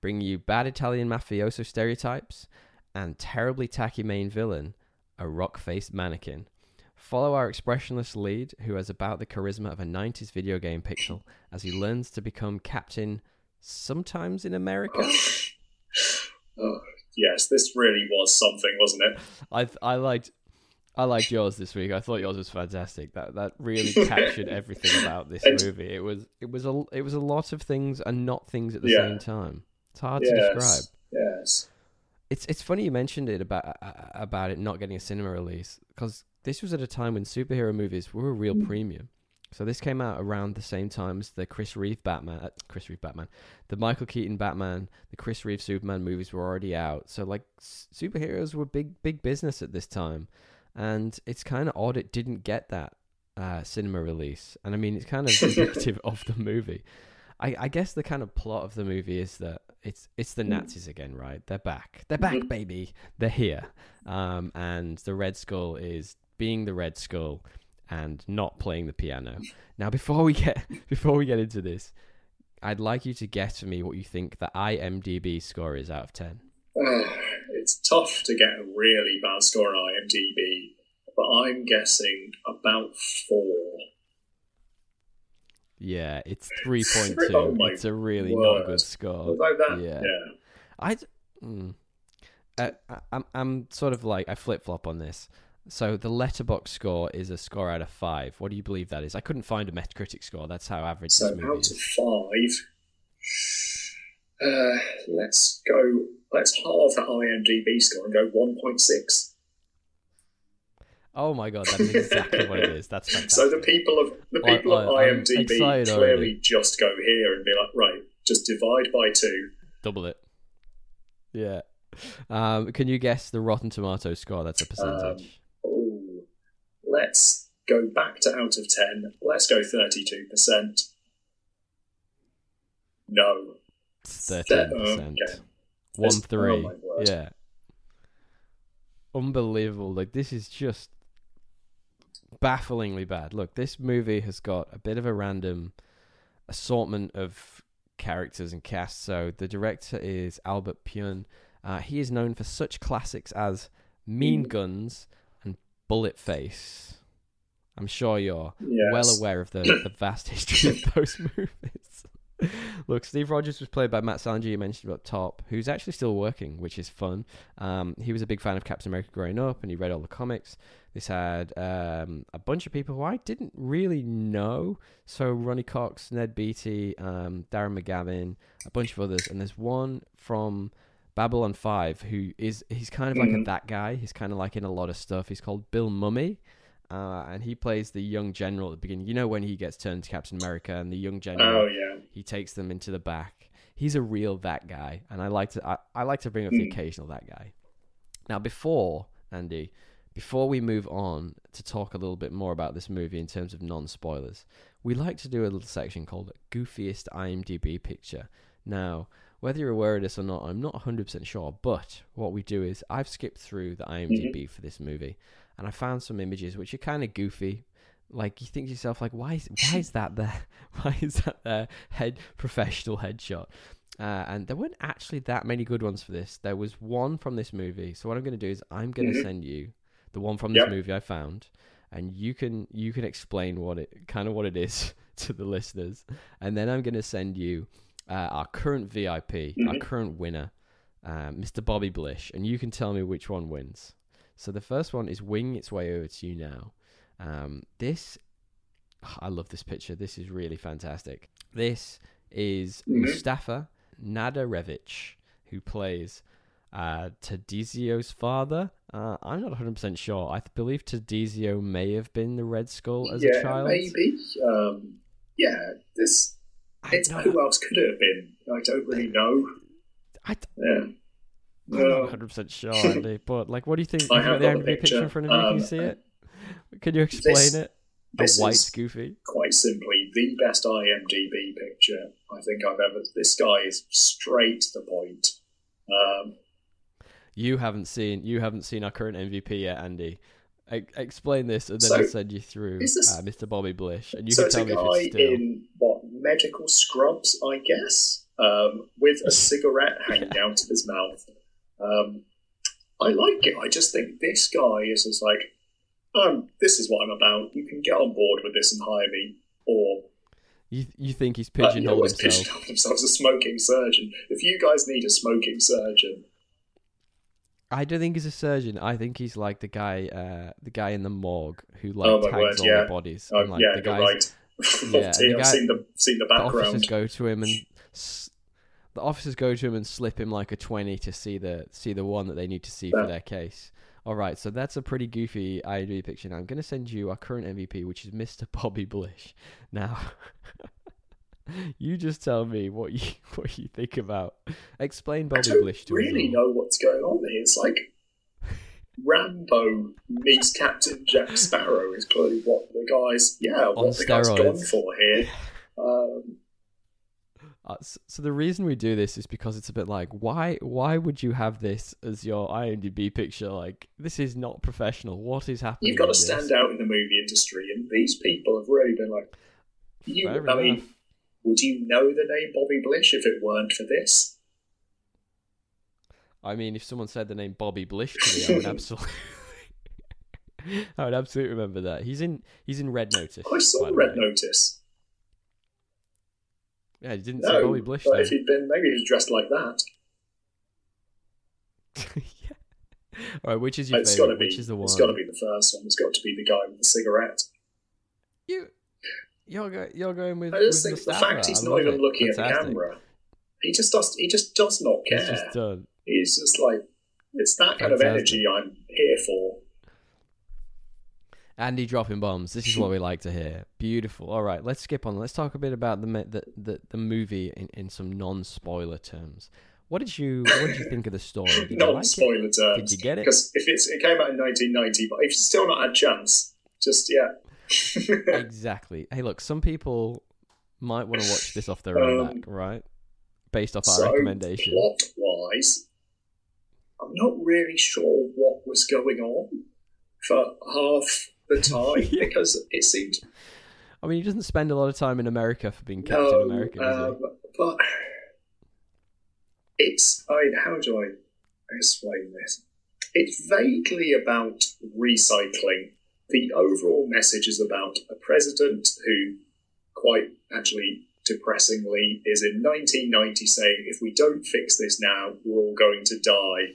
bringing you bad Italian mafioso stereotypes, and terribly tacky main villain, a rock-faced mannequin. Follow our expressionless lead, who has about the charisma of a 90s video game pixel, as he learns to become captain sometimes in America. Oh, yes, this really was something, wasn't it? I I liked I liked yours this week. I thought yours was fantastic. That that really captured everything about this And- movie. It was it was a it was a lot of things and not things at the Yeah. same time. It's hard to describe. Yes. It's it's funny you mentioned it about about it not getting a cinema release because this was at a time when superhero movies were a real Mm. premium. So this came out around the same time as the Chris Reeve Batman, uh, Chris Reeve Batman, the Michael Keaton Batman, the Chris Reeve Superman movies were already out. So like s- superheroes were big big business at this time, and it's kind of odd it didn't get that uh, cinema release. And I mean it's kind of indicative of the movie. I, I guess the kind of plot of the movie is that it's it's the Mm. Nazis again, right? They're back. They're back, Mhm. baby. They're here. Um, and the Red Skull is being the Red Skull and not playing the piano. Now, before we get before we get into this, I'd like you to guess for me what you think the IMDb score is out of ten. Uh, it's tough to get a really bad score on IMDb, but I'm guessing about four. Yeah, it's three point two. Oh it's a really not good score. That, yeah. yeah. I, mm, uh, I- I'm I'm sort of like I flip flop on this. So the Letterboxd score is a score out of five. What do you believe that is? I couldn't find a Metacritic score. That's how average So out of five, uh, let's go. Let's halve that IMDb score and go one point six. Oh my god, that is exactly what it is. That's fantastic. So the people of the people I- of I'm IMDb clearly already. just go here and be like, right, just divide by two. Double it. Yeah. Um, can you guess the Rotten Tomatoes score? That's a percentage. Oh, let's go back to out of ten. Let's go thirty-two percent. No. it's thirteen percent. okay. One It's- oh three. my word. yeah. Unbelievable. Like this is just bafflingly bad. Look, this movie has got a bit of a random assortment of characters and cast. So the director is Albert Pyun. Uh, he is known for such classics as Mean Mm. Guns Bullet Face. I'm sure you're Yes. well aware of the, the vast history of those movies. Look, Steve Rogers was played by Matt Salinger, you mentioned up top, who's actually still working, which is fun. Um, he was a big fan of Captain America growing up, and he read all the comics. This had um, a bunch of people who I didn't really know. So Ronny Cox, Ned Beatty, um, Darren McGavin, a bunch of others, and there's one from Babylon Five who is he's kind of like a Mhm. that guy. He's kind of like in a lot of stuff. He's called Bill Mumy. uh, and he plays the young general at the beginning. You know when he gets turned to Captain America, and the young general Oh yeah. he takes them into the back. He's a real that guy, and I like to I, I like to bring up the Mm. occasional that guy. Now, before Andy, before we move on to talk a little bit more about this movie in terms of non spoilers, we like to do a little section called "Goofiest IMDb Picture." Now, whether you're aware of this or not, I'm not 100% sure, but what we do is I've skipped through the IMDb for this movie, and I found some images which are kind of goofy. Like you think to yourself, like why is why is that there? Why is that there? Head professional headshot. Uh, and there weren't actually that many good ones for this. There was one from this movie. So what I'm going to do is I'm going to Mhm. send you the one from this Yep. movie I found, and you can you can explain what it kind of what it is to the listeners, and then I'm going to send you uh, our current VIP, our Mhm. current winner, uh, Mr. Bobby Blish, and you can tell me which one wins. So the first one is winging its way over to you now. Um, this, I love this picture. This is really fantastic. This is Mhm. Mustafa Nadarevic, who plays uh, Tadzio's father. Uh, I'm not 100% sure. I believe Tadzio may have been the Red Skull as yeah, a child. maybe. Um, yeah, this. I It's, who else could it have been? I don't really know. I, Yeah. I'm not No. 100% sure, Andy, but like, what do you think? I got the the IMDb picture in front of you. Can you Um, see it? Can you explain this- it? This white Goofy. quite simply the best IMDb picture I think I've ever. This guy is straight to the point. Um, You haven't seen you haven't seen our current MVP yet, Andy. E- explain this, and then So, I'll send you through this- uh, Mr. Bobby Blish, and you so can tell me if it's still. in what medical scrubs, I guess, um, with a cigarette hanging out of his mouth. Um, I like it. I just think this guy is just like, um, this is what I'm about. You can get on board with this and hire me, or You you think he's uh, pigeonholed always himself? pigeonholed himself as a smoking surgeon. If you guys need a smoking surgeon, I don't think he's a surgeon. I think he's like the guy, uh, the guy in the morgue who like Oh, tags word, all yeah. the bodies. oh, and, like, yeah, the guys, right. Yeah, I've guy- seen the seen the background. the officers go to him and the officers go to him and slip him like a twenty to see the see the one that they need to see for their case. All right, so that's a pretty goofy IMDb picture. Now I'm going to send you our current MVP, which is Mr. Bobby Blish. Now, you just tell me what you what you think about. Explain Bobby Blish to us really know what's going on here. It's like Rambo meets Captain Jack Sparrow is clearly what the guys, yeah, what the guy's gone for here. Um, Uh, so the reason we do this is because it's a bit like why why would you have this as your IMDb picture? Like this is not professional. What is happening? you've got to stand out in the movie industry, and these people have really been like, you. Fair I mean, would you know the name Bobby Blish if it weren't for this? I mean, if someone said the name Bobby Blish to me, I would absolutely, I would absolutely remember that. He's in he's in Red Notice. Oh, I saw Red way. Notice. Yeah, you didn't see Bobby Blish but there. if he'd been, maybe he was dressed like that. yeah. All right, which is your It's got to favorite? be. Which is the one? It's got to be the first one. It's got to be the guy with the cigarette. You, you're go, you're going with. I just with think the Mustafa. fact he's I not even it. looking at the camera, he just does. He just does not care. He's just done. He's just like it's that kind of energy I'm here for. Andy dropping bombs. This is what we like to hear. Beautiful. All right, let's skip on. Let's talk a bit about the the the, the movie in, in some non spoiler terms. What did you What did you think of the story? You like it? Terms. Did you get it? Because if it's it came out in 1990, but if you've still not had a chance, just yeah. Exactly. Hey, look, some people might want to watch this off their own Um, back, right? Based off our so recommendation. plot wise, I'm not really sure what was going on for half the time because it seemed I mean, he doesn't spend a lot of time in America for being Captain no, America, does um, but it's I mean, how do I explain this? It's vaguely about recycling. The overall message is about a president who, quite actually depressingly, is in 1990 saying, if we don't fix this now, we're all going to die.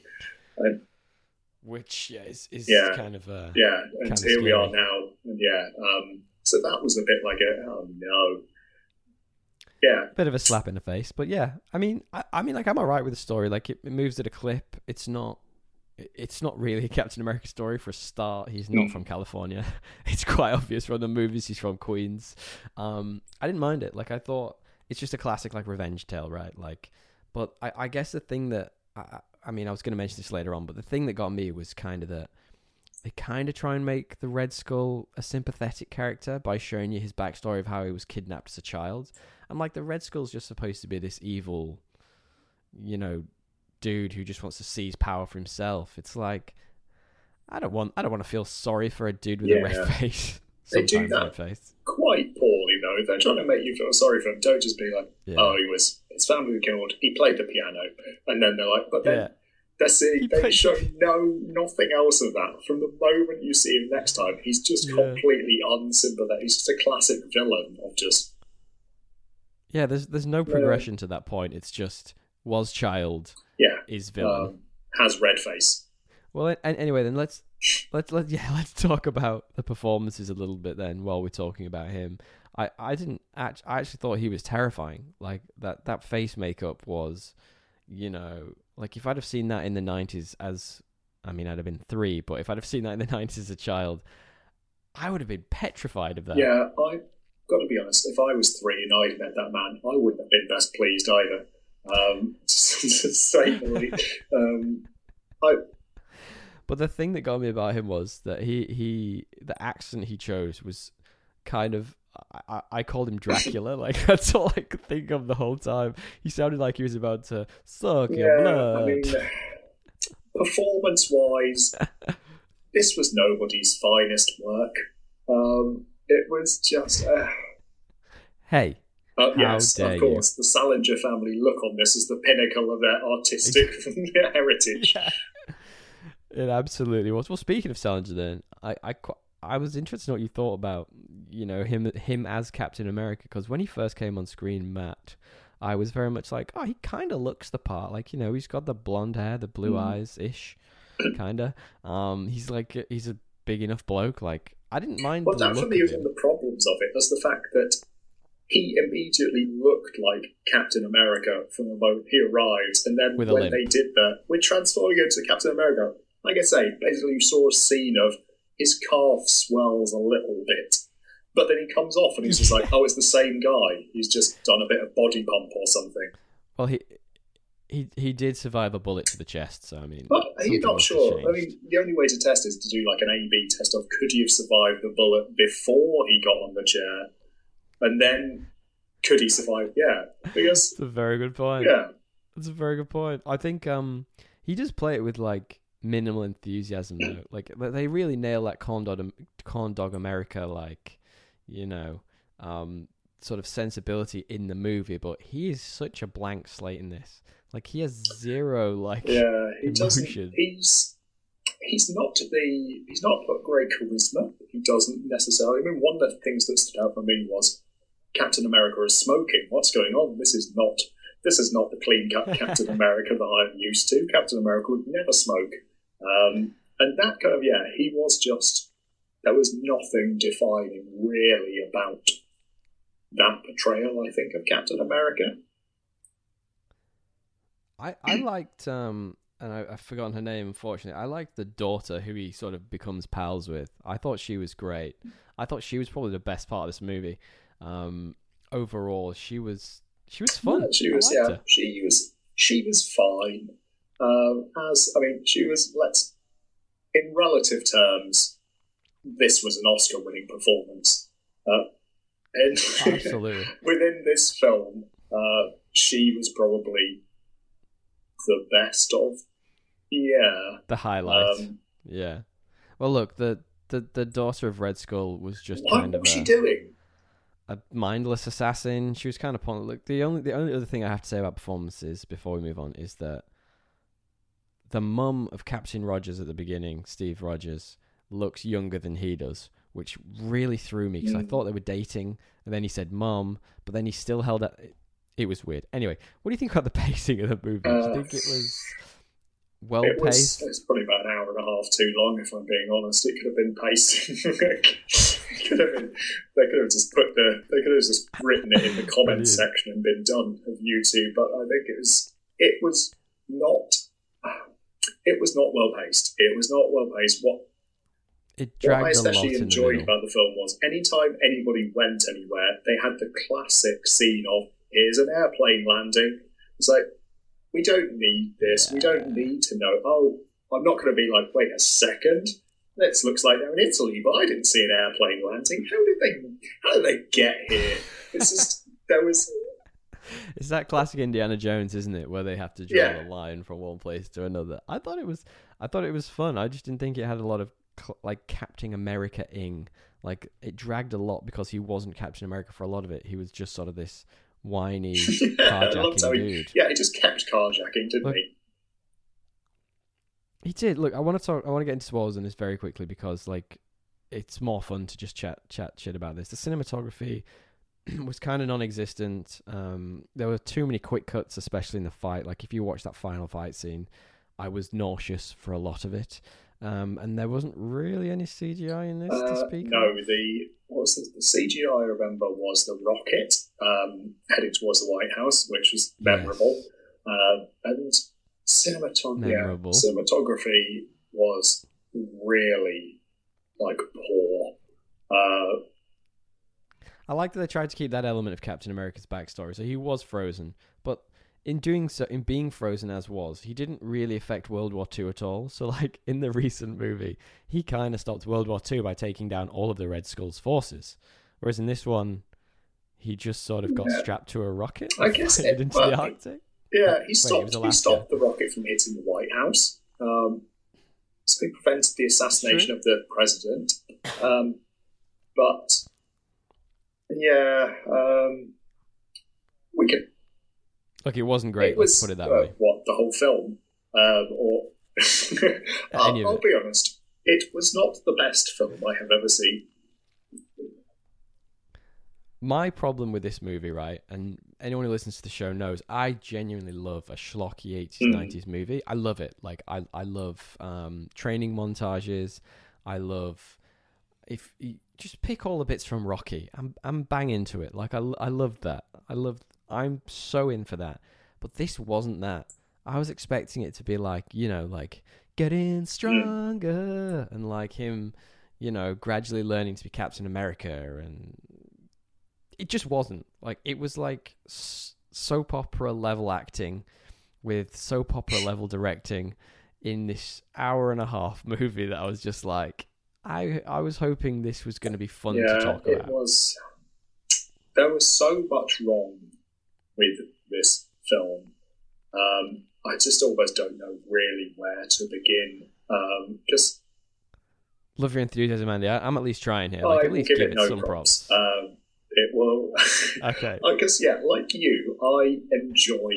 he? Which yeah, is, is Yeah. kind of uh, Yeah, and here we are now. And yeah, um, so that was a bit like a, oh no. Yeah, bit of a slap in the face. But yeah, I mean, I, I mean, like I'm alright with the story. Like it, it moves at a clip. It's not it's not really a Captain America story for a start. He's not from California. It's quite obvious from the movies he's from Queens. Um, I didn't mind it. Like I thought it's just a classic like revenge tale, right? Like, but I, I guess the thing that I, I- I mean, I was going to mention this later on, but the thing that got me was kind of that they kind of try and make the Red Skull a sympathetic character by showing you his backstory of how he was kidnapped as a child. And like the Red Skull's just supposed to be this evil, you know, dude who just wants to seize power for himself. It's like I don't want I don't want to feel sorry for a dude with a red face. They do that. red face. Quite poorly though. If they're trying to make you feel sorry for him, don't just be like, Yeah. "Oh, he was his family killed. He played the piano," and then they're like, "But then yeah. They see He they played- show no nothing else of that. From the moment you see him next time, he's just Yeah. completely unsympathetic. He's just a classic villain of just Yeah, there's there's no progression to that point. It's just was child yeah, is villain. um, has red face. Well, an- an- anyway, then let's let's let yeah let's talk about the performances a little bit then while we're talking about him. I I didn't act, I actually thought he was terrifying. Like that that face makeup was, you know, like if I'd have seen that in the nineties as, I mean, I'd have been three, but if I'd have seen that in the nineties as a child, I would have been petrified of that. Yeah, I got to be honest. If I was three and I'd met that man, I wouldn't have been best pleased either. Um, to say the least. Um, I But the thing that got me about him was that he he the accent he chose was kind of I, I- called him Dracula. like that's all I could think of the whole time. He sounded like he was about to suck your blood. I mean, performance wise, this was nobody's finest work. Um, it was just. Uh, hey, Uh, yes, dare of you. course. The Salinger family look on this as the pinnacle of their artistic heritage. it absolutely was. Well, speaking of Salinger, then I I I was interested in what you thought about you know him him as Captain America because when he first came on screen, Matt. I was very much like, oh, he kind of looks the part. Like, you know, he's got the blonde hair, the blue Mm. eyes ish, kind of. Um, he's like, he's a big enough bloke. Like, I didn't mind Well, the that for me was one of the problems of it. Was the fact that he immediately looked like Captain America from the moment he arrived, and then when limp. they did that, we're transforming him to Captain America. Like I say, basically you saw a scene of his calf swells a little bit. But then he comes off and he's just like, oh, it's the same guy. He's just done a bit of body pump or something. Well, he he he did survive a bullet to the chest, so I mean, But are you not sure? I mean, the only way to test is to do like an A B test of could he have survived the bullet before he got on the chair? And then could he survive? Yeah. Because, That's a very good point. yeah. That's a very good point. I think um he just play it with like minimal enthusiasm though. Like they- really nail that corn dog, corn dog America like you know um sort of sensibility in the movie. But he is such a blank slate in this. Like he has zero like Yeah. He doesn't. He's. He's not the. He's not got great charisma. He doesn't necessarily. I mean, one of the things that stood out for me was Captain America is smoking. What's going on? This is not. This is not the clean cut Captain America that I'm used to. Captain America would never smoke. Um, and that kind of yeah, he was just. There was nothing defining really about that portrayal. I think of Captain America. I, I liked um and I, I've forgotten her name unfortunately. I liked the daughter who he sort of becomes pals with. I thought she was great. I thought she was probably the best part of this movie. Um overall she was she was fun. Yeah, she was yeah, her. she was she was fine. Um, as I mean, she was let's in relative terms, this was an Oscar-winning performance. Uh, and Absolutely. within this film, uh, she was probably the best of. Yeah. The highlight. Um, yeah. Well look, the, the the daughter of Red Skull was just what kind of was she doing? A mindless assassin. She was kind of pointless. Look, the only the only other thing I have to say about performances before we move on is that the mum of Captain Rogers at the beginning, Steve Rogers, looks younger than he does, which really threw me because I Mm. thought they were dating, and then he said mum, but then he still held up. It was weird. Anyway, what do you think about the pacing of the movie? do you Uh, think it was well It was, paced? it's probably about an hour and a half too long, if I'm being honest. It could have been paced. could have been. They could have just put the. They could have just written it in the comment section and been done of YouTube. But I think it was. It was not. it was not well paced. It was not well paced. What It what I dragged a lot especially in the enjoyed about the film was anytime anybody went anywhere, they had the classic scene of here's an airplane landing. It's like we don't need this. We don't need to know. Oh, I'm not going to be like, wait a second. This looks like they're in Italy, but I didn't see an airplane landing. How did they? How did they get here? It's just there was It's that classic Indiana Jones, isn't it, where they have to draw Yeah. a line from one place to another. I thought it was, I thought it was fun. I just didn't think it had a lot of like Captain America ing. Like it dragged a lot because he wasn't Captain America for a lot of it. He was just sort of this whiny how carjacking he, dude. yeah, he just kept carjacking, didn't Look, he? He did. Look, I want to talk. I want to get into spoilers on this very quickly because like it's more fun to just chat chat shit about this. The cinematography was kind of non-existent. Um, there were too many quick cuts, especially in the fight. Like if you watch that final fight scene, I was nauseous for a lot of it. Um, and there wasn't really any CGI in this to Uh, speak. no, of. the what was the, the CGI I remember was the rocket um, heading towards the White House, which was memorable, uh, and cinematog- Memorable. Yeah, cinematography was really like poor. Uh, I like that they tried to keep that element of Captain America's backstory. So he was frozen, but in doing so, in being frozen as was, he didn't really affect World War II at all. So, like in the recent movie, he kind of stopped World War II by taking down all of the Red Skull's forces, whereas in this one, he just sort of got Yeah. strapped to a rocket I and guess it- into well, the Arctic. Yeah, he stopped. he stopped the rocket from hitting the White House. Um, so he prevented the assassination of the president. Um, but yeah, um, we could Look, it wasn't great. it was, let's put it that uh, way. What the whole film, um, or I'll, I'll be honest, it was not the best film I have ever seen. My problem with this movie, right, and anyone who listens to the show knows, I genuinely love a schlocky eighties, Mm. nineties movie. I love it. Like I, I love um, training montages. I love if you just pick all the bits from Rocky. I'm, I'm bang into it. Like I, I loved that. I love, I'm so in for that. But this wasn't that. I was expecting it to be like, you know, like getting stronger and like him, you know, gradually learning to be Captain America and it just wasn't like it was like soap opera level acting with soap opera level directing in this hour and a half movie that I was just like I I was hoping this was going to be fun yeah, to talk about. it was. There was so much wrong with this film. Um, I just almost don't know really where to begin. Um, just Love your enthusiasm, Andy. I, I'm at least trying here. Like I at least give give it it no some props. props. Um, it will. Okay. I guess yeah, like you, I enjoy.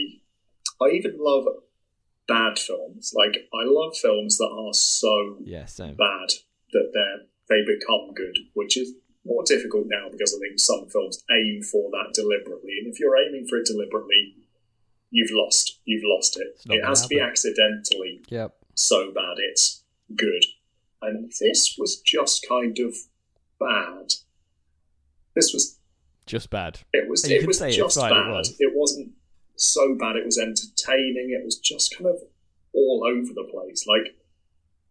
I even love bad films. Like I love films that are so Yeah, same. bad that they they become good, which is more difficult now because I think some films aim for that deliberately, and if you're aiming for it deliberately, you've lost. You've lost it. It has to be accidentally Yep. so bad it's good. And this was just kind of bad. This was Just bad. it was you it was just fine, it bad. was. It wasn't so bad it was entertaining. It was just kind of all over the place. Like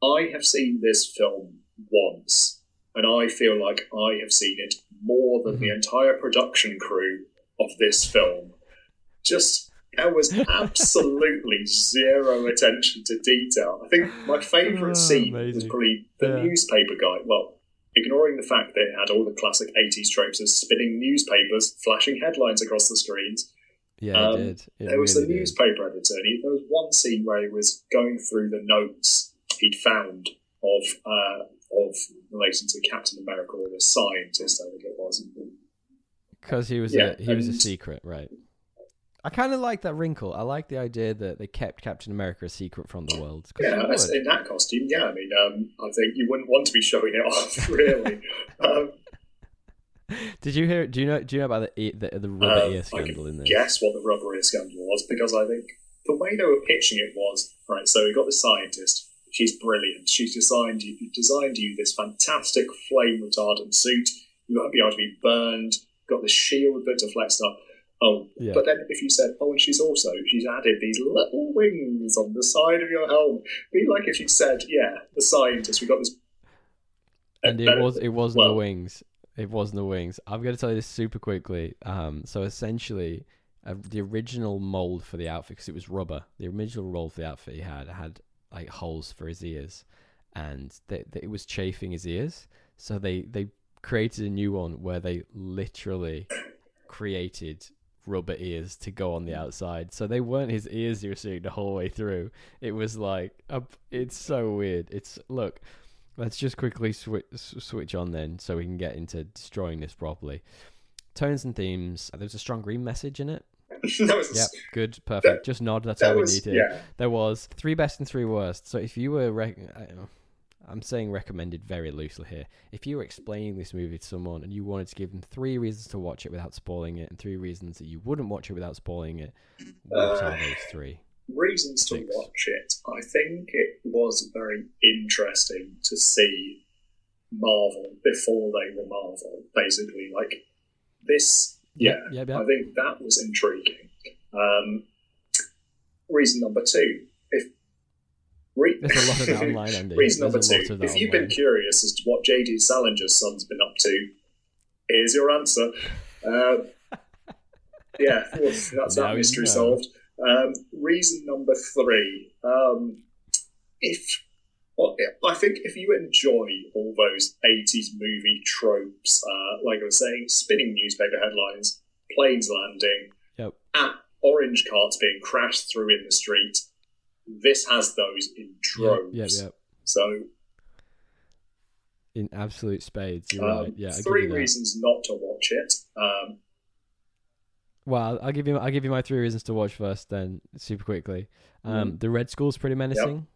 I have seen this film once and I feel like I have seen it more than the Mhm. entire production crew of this film. Just there was absolutely zero attention to detail. I think my favourite Oh, scene was probably the Yeah. newspaper guy. Well, ignoring the fact that it had all the classic 80s tropes of spinning newspapers, flashing headlines across the screens. Yeah, Um, it did. It there was really the did. newspaper editor, and he, there was one scene where he was going through the notes he'd found of uh, of relating to Captain America or the scientist, I think it was. Because he was Yeah, a he was a secret, right? I kind of like that wrinkle. I like the idea that they kept Captain America a secret from the world. Yeah, you that's- would. in that costume, yeah. I mean, um, I think you wouldn't want to be showing it off, really. um, Did you hear? Do you know? Do you know about the the, the rubber Uh, ear scandal can in this? guess what the rubber ear scandal was because I think the way they were pitching it was right. So we got the scientist. She's brilliant. She's designed you. Designed you this fantastic flame retardant suit. You won't be able to be burned. Got the shield that deflects stuff. Oh, Yeah. but then if you said, oh, and she's also she's added these little wings on the side of your helmet, be like if you said, yeah, the scientist, we got this. and it Uh, was it wasn't the wings. It wasn't the wings. I'm going to tell you this super quickly. Um, so essentially, uh, the original mold for the outfit, because it was rubber, the original mold for the outfit he had had like holes for his ears, and they, they, it was chafing his ears. So they they created a new one where they literally created rubber ears to go on the mm. outside. So they weren't his ears you were seeing the whole way through. It was like a, it's so weird. It's look. Let's just quickly switch switch on then, so we can get into destroying this properly. Tones and themes. Uh, there's a strong green message in it. that was, Yep, good, perfect. Just nod. That's all we was needed. yeah. There was three best and three worst. So if you were, rec- I don't know, I'm saying recommended very loosely here. If you were explaining this movie to someone and you wanted to give them three reasons to watch it without spoiling it, and three reasons that you wouldn't watch it without spoiling it, what Uh, are those three? reasons to watch it. I think it was very interesting to see Marvel before they were Marvel. Basically, like this. Yeah, Yep, yep. I think that was intriguing. Um, reason number two, re- There's a lot of that online, Andy. reason number two, lot of that if you've been curious as to what JD Salinger's son's been up to, here's your answer. Uh, yeah, well, that's that mystery solved. Um, reason number three, um, if well, I think if you enjoy all those 80s movie tropes, uh, like I was saying, spinning newspaper headlines, planes landing, Yep. and orange carts being crashed through in the street, this has those in Yep, droves. yep, yep. So, In absolute spades. You're um, right. Yeah, I'll three reasons not to watch it. Um, Well, I'll give you I'll give you my three reasons to watch first, then super quickly. Um, The Red Skull's pretty menacing.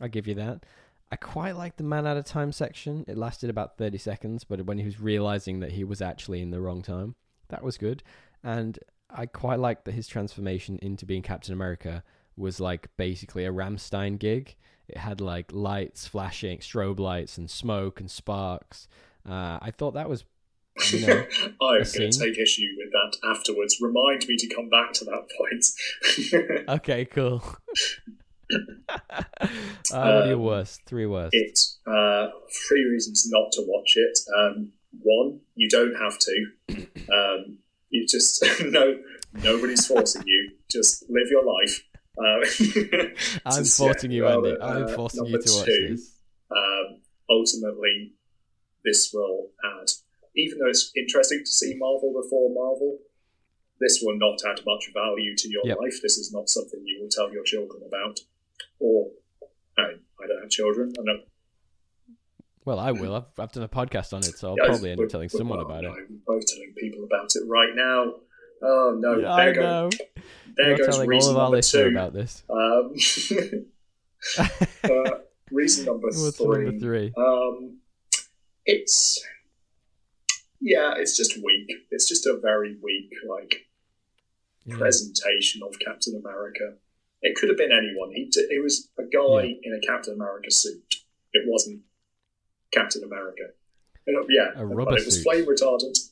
I'll give you that. I quite like the man out of time section. It lasted about thirty seconds, but when he was realizing that he was actually in the wrong time, that was good. And I quite like that his transformation into being Captain America was like basically a Rammstein gig. It had like lights flashing, strobe lights, and smoke and sparks. Uh, I thought that was, you know, I'm going to take issue with that afterwards. Remind me to come back to that point. Okay, cool. uh, what are your Um, worst? Three worst. it uh, three reasons not to watch it. Um, one, you don't have to. Um, you just no, nobody's forcing you. Just live your life. Uh, I'm forcing you, Andy. I'm uh, forcing you to watch two, this. um, ultimately, this will add, even though it's interesting to see Marvel before Marvel, this will not add much value to your Yep. life. This is not something you will tell your children about. Or, I, I don't have children. I know Well, I will. I've, I've done a podcast on it, so I'll Yeah, probably end up telling someone about it. no, We're both telling people about it right now. Oh no! Yeah, there I go, know. There You're goes telling all reason of our listeners about this. Um, uh, reason number three. number three? Um, it's yeah, it's just weak. It's just a very weak like Yeah. presentation of Captain America. It could have been anyone. He it was a guy Yeah. in a Captain America suit. It wasn't Captain America. Know, yeah, A but it was flame retardant.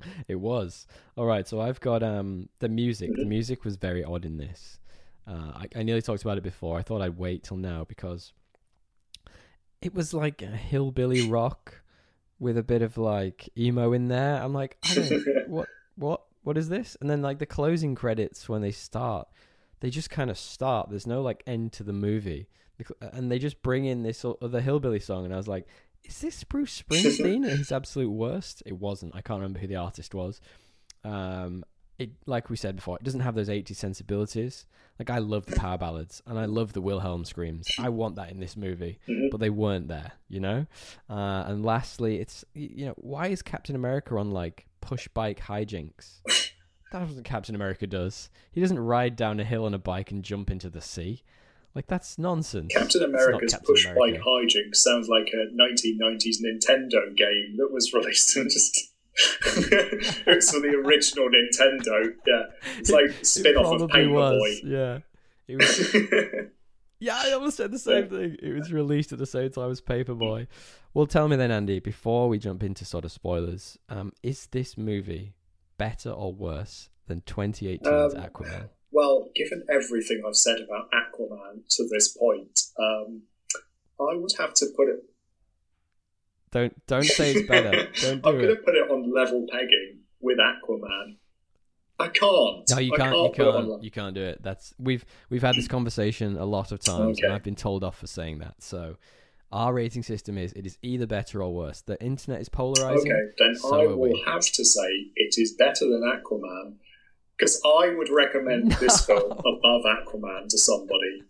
It was. All right, so I've got um the music. The music was very odd in this. Uh, I, I nearly talked about it before. I thought I'd wait till now because it was like a hillbilly rock with a bit of like emo in there. I'm like, I don't what what what is this? And then like the closing credits when they start, they just kind of start. There's no like end to the movie, and they just bring in this other hillbilly song, and I was like, is this Bruce Springsteen at his absolute worst? It wasn't. I can't remember who the artist was. Um, it like we said before, it doesn't have those 80s sensibilities. Like I love the power ballads and I love the Wilhelm screams. I want that in this movie, Mhm. but they weren't there, you know. Uh, and lastly, it's you know why is Captain America on like push bike hijinks? That's what Captain America does. He doesn't ride down a hill on a bike and jump into the sea. Like that's nonsense. Captain America's Captain push America. bike hijinks sounds like a 1990s Nintendo game that was released and just. it was for the original Nintendo. Yeah, it's like It spin off of. Paperboy. Yeah. It was Yeah, I almost said the same thing. It was released at the same time as Paperboy. Well, tell me then, Andy, before we jump into sort of spoilers, um, is this movie better or worse than 2018's Um, Aquaman? Well, given everything I've said about Aquaman to this point, um, I would have to put it. Don't don't say it's better. Don't I'm going to put it on level pegging with Aquaman. I can't. No, you I can't. You put it on can't. You can't do it. That's we've we've had this conversation a lot of times, and I've been told off for saying that. So, our rating system is it is either better or worse. The internet is polarizing. Okay, then So I will we. have to say it is better than Aquaman because I would recommend this film above Aquaman to somebody.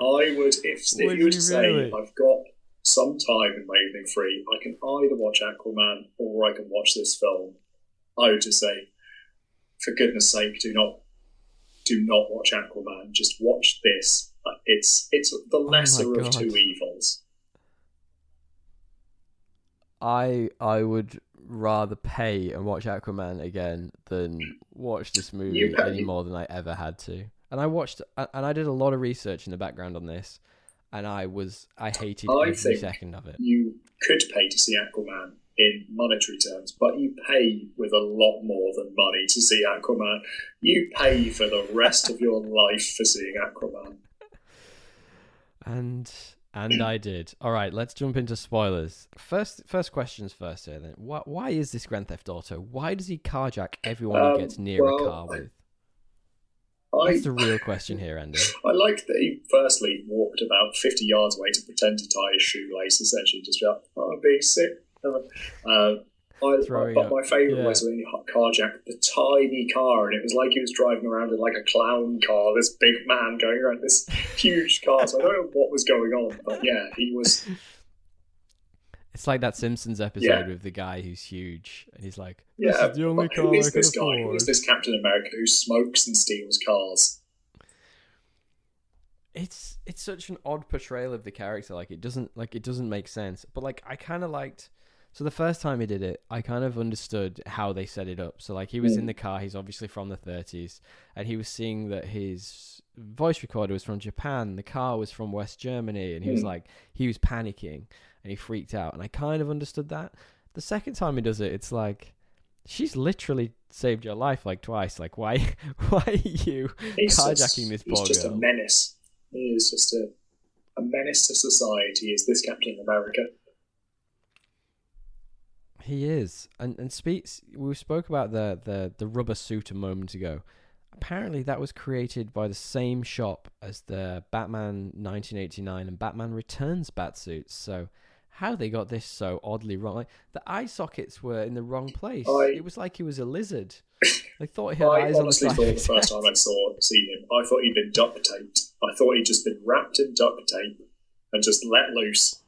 I would, if, if Would you were to say really? I've got some time in my evening free, I can either watch Aquaman or I can watch this film. I would just say, for goodness sake, do not do not watch Aquaman. Just watch this. Uh, It's it's the lesser of Oh God. two evils. I I would rather pay and watch Aquaman again than watch this movie any more than I ever had to. And I watched and I did a lot of research in the background on this, and I was I hated I every second of it. you could pay to see Aquaman in monetary terms, but you pay with a lot more than money to see Aquaman. You pay for the rest of your life for seeing Aquaman. And and I did. All right, let's jump into spoilers. First first questions first here then. Why, why is this Grand Theft Auto? Why does he carjack everyone Um, he gets near well, a car with? I, That's the real question here, Andy. I like that he firstly walked about 50 yards away to pretend to tie his shoelace, essentially just be like, oh, I'm being sick. Uh, I, Throwing but up. my favourite Yeah. was when he carjacked the tiny car, and it was like he was driving around in like a clown car. This big man going around this huge car. So I don't know what was going on, but yeah, he was. It's like that Simpsons episode Yeah. with the guy who's huge, and he's like, "This Yeah, is the only car who I is can this guy? Who afford." is this Captain America who smokes and steals cars? It's it's such an odd portrayal of the character. Like it doesn't like it doesn't make sense. But like I kind of liked. So the first time he did it, I kind of understood how they set it up. So like he was in Mm. the car. He's obviously from the 30s, and he was seeing that his voice recorder was from Japan. The car was from West Germany, and he was Mm. like he was panicking and he freaked out. And I kind of understood that. The second time he does it, it's like. She's literally saved your life like twice. Like, why? Why are you He's carjacking just, this He's poor just a menace. He is just a, a menace to society. Is this Captain America? He is, and and speaks. We spoke about the the the rubber suit a moment ago. Apparently, that was created by the same shop as the Batman 1989 and Batman Returns bat suits. So, how they got this so oddly wrong? Like, the eye sockets were in the wrong place. I- it was like he was a lizard. I thought he had I eyes on the honestly side. thought the first time I saw seen him, I thought he'd been duct taped. I thought he'd just been wrapped in duct tape and just let loose.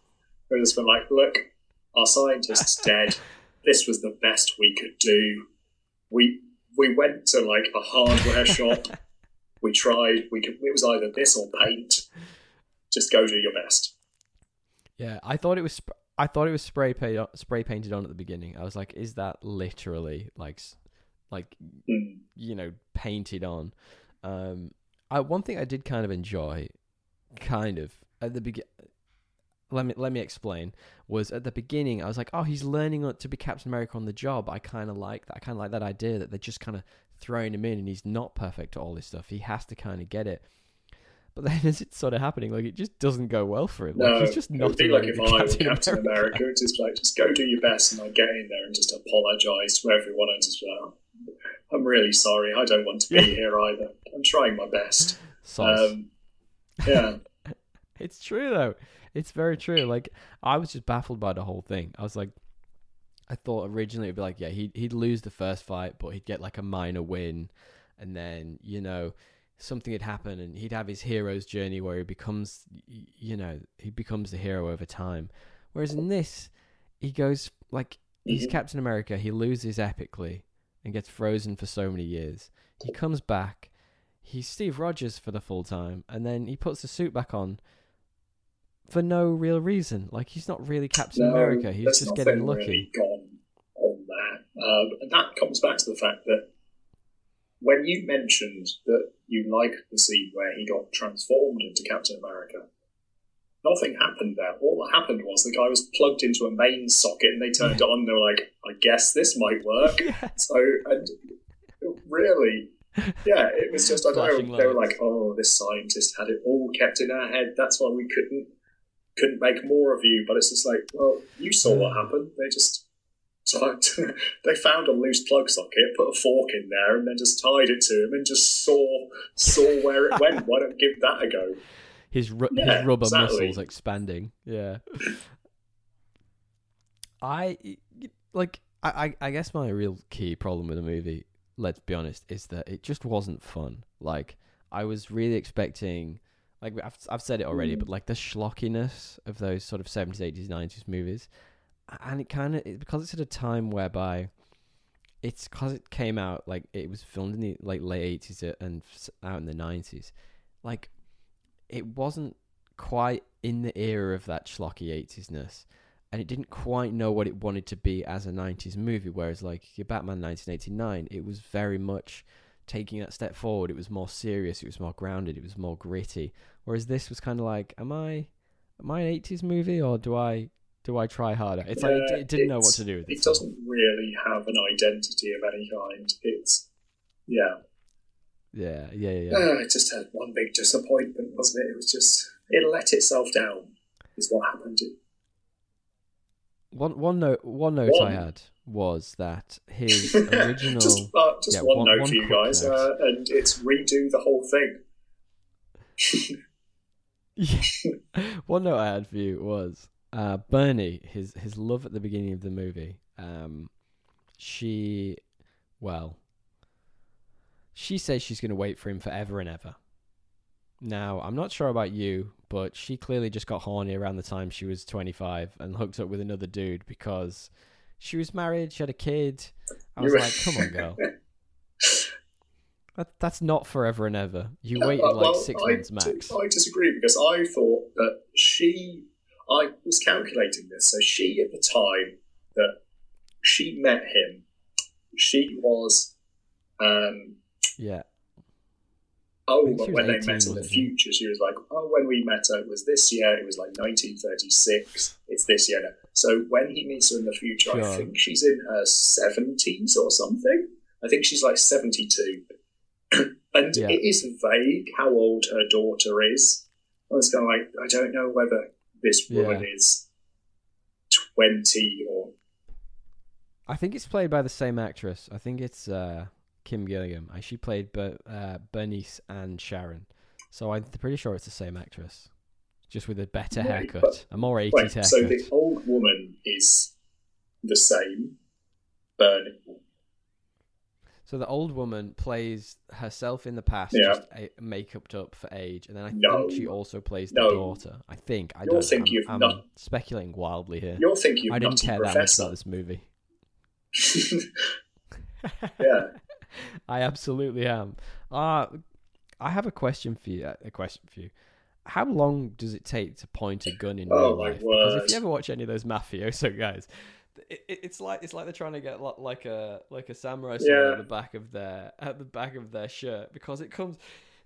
And just been like, look, our scientist's dead. This was the best we could do. We we went to like a hardware shop. We tried. We could. It was either this or paint. Just go do your best. Yeah, I thought it was. Sp- I thought it was spray paint, spray painted on at the beginning. I was like, is that literally like, like Hmm. you know, painted on. Um, I one thing I did kind of enjoy, kind of at the begin. Let me let me explain. Was at the beginning I was like, oh, he's learning to be Captain America on the job. I kind of like that. I kind of like that idea that they're just kind of throwing him in, and he's not perfect at all this stuff. He has to kind of get it. But then as it's sort of happening, like it just doesn't go well for him. No, like, he's just not be like if I were Captain America. It's just like, just go do your best, and I get in there and just apologise to everyone and just, well, I'm really sorry. I don't want to be Yeah. here either. I'm trying my best. Um, yeah, It's true though. It's very true. Like I was just baffled by the whole thing. I was like, I thought originally it'd be like, yeah, he'd he'd lose the first fight, but he'd get like a minor win, and then you know something had happened, and he'd have his hero's journey where he becomes, you know, he becomes the hero over time. Whereas in this, he goes like he's Mhm. Captain America. He loses epically and gets frozen for so many years. He comes back. He's Steve Rogers for the full time, and then he puts the suit back on for no real reason. Like he's not really Captain no, America. He's just getting lucky. really gone on that. Um, and that comes back to the fact that when you mentioned that you liked the scene where he got transformed into Captain America, nothing happened there. All that happened was the guy was plugged into a main socket and they turned it on and they were like, I guess this might work. Yeah. So, and really, yeah, it was just, I don't know, they were like, oh, this scientist had it all kept in our head. That's why we couldn't couldn't make more of you. But it's just like, well, you saw what hmm. happened. They just tied, they found a loose plug socket, put a fork in there, and then just tied it to him and just saw saw where it went. Why don't give that a go? his ru- Yeah, his rubber exactly. muscles expanding. Yeah. I like. I, I I guess my real key problem with the movie, let's be honest, is that it just wasn't fun. Like I was really expecting, like I've I've said it already, Mm. but like the schlockiness of those sort of seventies, eighties, nineties movies, and it kind of because it's at a time whereby. It's because it came out like it was filmed in the like late eighties and out in the nineties. Like it wasn't quite in the era of that schlocky 80s-ness and it didn't quite know what it wanted to be as a 90s movie whereas like your batman 1989 it was very much taking that step forward it was more serious it was more grounded it was more gritty whereas this was kind of like am i am i an 80s movie or do i do i try harder it's like it, it didn't know what to do with It doesn't really have an identity of any kind. It's yeah, yeah yeah yeah. Uh, it just had one big disappointment, wasn't it? It was just it let itself down. Is what happened. One one note one note i had was that his original just uh, just Yeah, one, one- note one for you guys, uh, and it's redo the whole thing. Yeah. One note I had for you was uh, Bernie, his his love at the beginning of the movie. Um, she, well, she says she's going to wait for him forever and ever. Now, I'm not sure about you, but she clearly just got horny around the time she was 25 and hooked up with another dude because she was married, she had a kid. I was like, come on, girl. That, that's not forever and ever. You Yeah, waited like well, six I months max. I disagree because I thought that she, I was calculating this. So she, at the time that she met him, she was, um, Yeah. oh, but when they met in the future, she was like, oh, when we met her, it was this year. It was like 1936. It's this year now. So when he meets her in the future, I think she's in her 70s or something. I think she's like 72. and Yeah. it is vague how old her daughter is. I was kind of like, I don't know whether this woman Yeah. is 20 or. I think it's played by the same actress. I think it's uh, Kim Gillingham. She played Ber- uh, Bernice and Sharon. So I'm pretty sure it's the same actress. Just with a better Right, haircut. a more 80s Wait, haircut. so the old woman is the same. Bernie. So the old woman plays herself in the past, Yeah. just a- makeup up for age, and then I No. think she also plays the No. daughter. I think. I You're don't. thinking I'm, I'm nut- speculating wildly here. You're thinking I didn't care that much Professor. about this movie. yeah. I absolutely am. Uh I have a question for you. A question for you. How long does it take to point a gun in Oh, real life? Because if you ever watch any of those mafioso guys, it, it, it's like it's like they're trying to get like a like a samurai sword Yeah. at the back of their at the back of their shirt because it comes.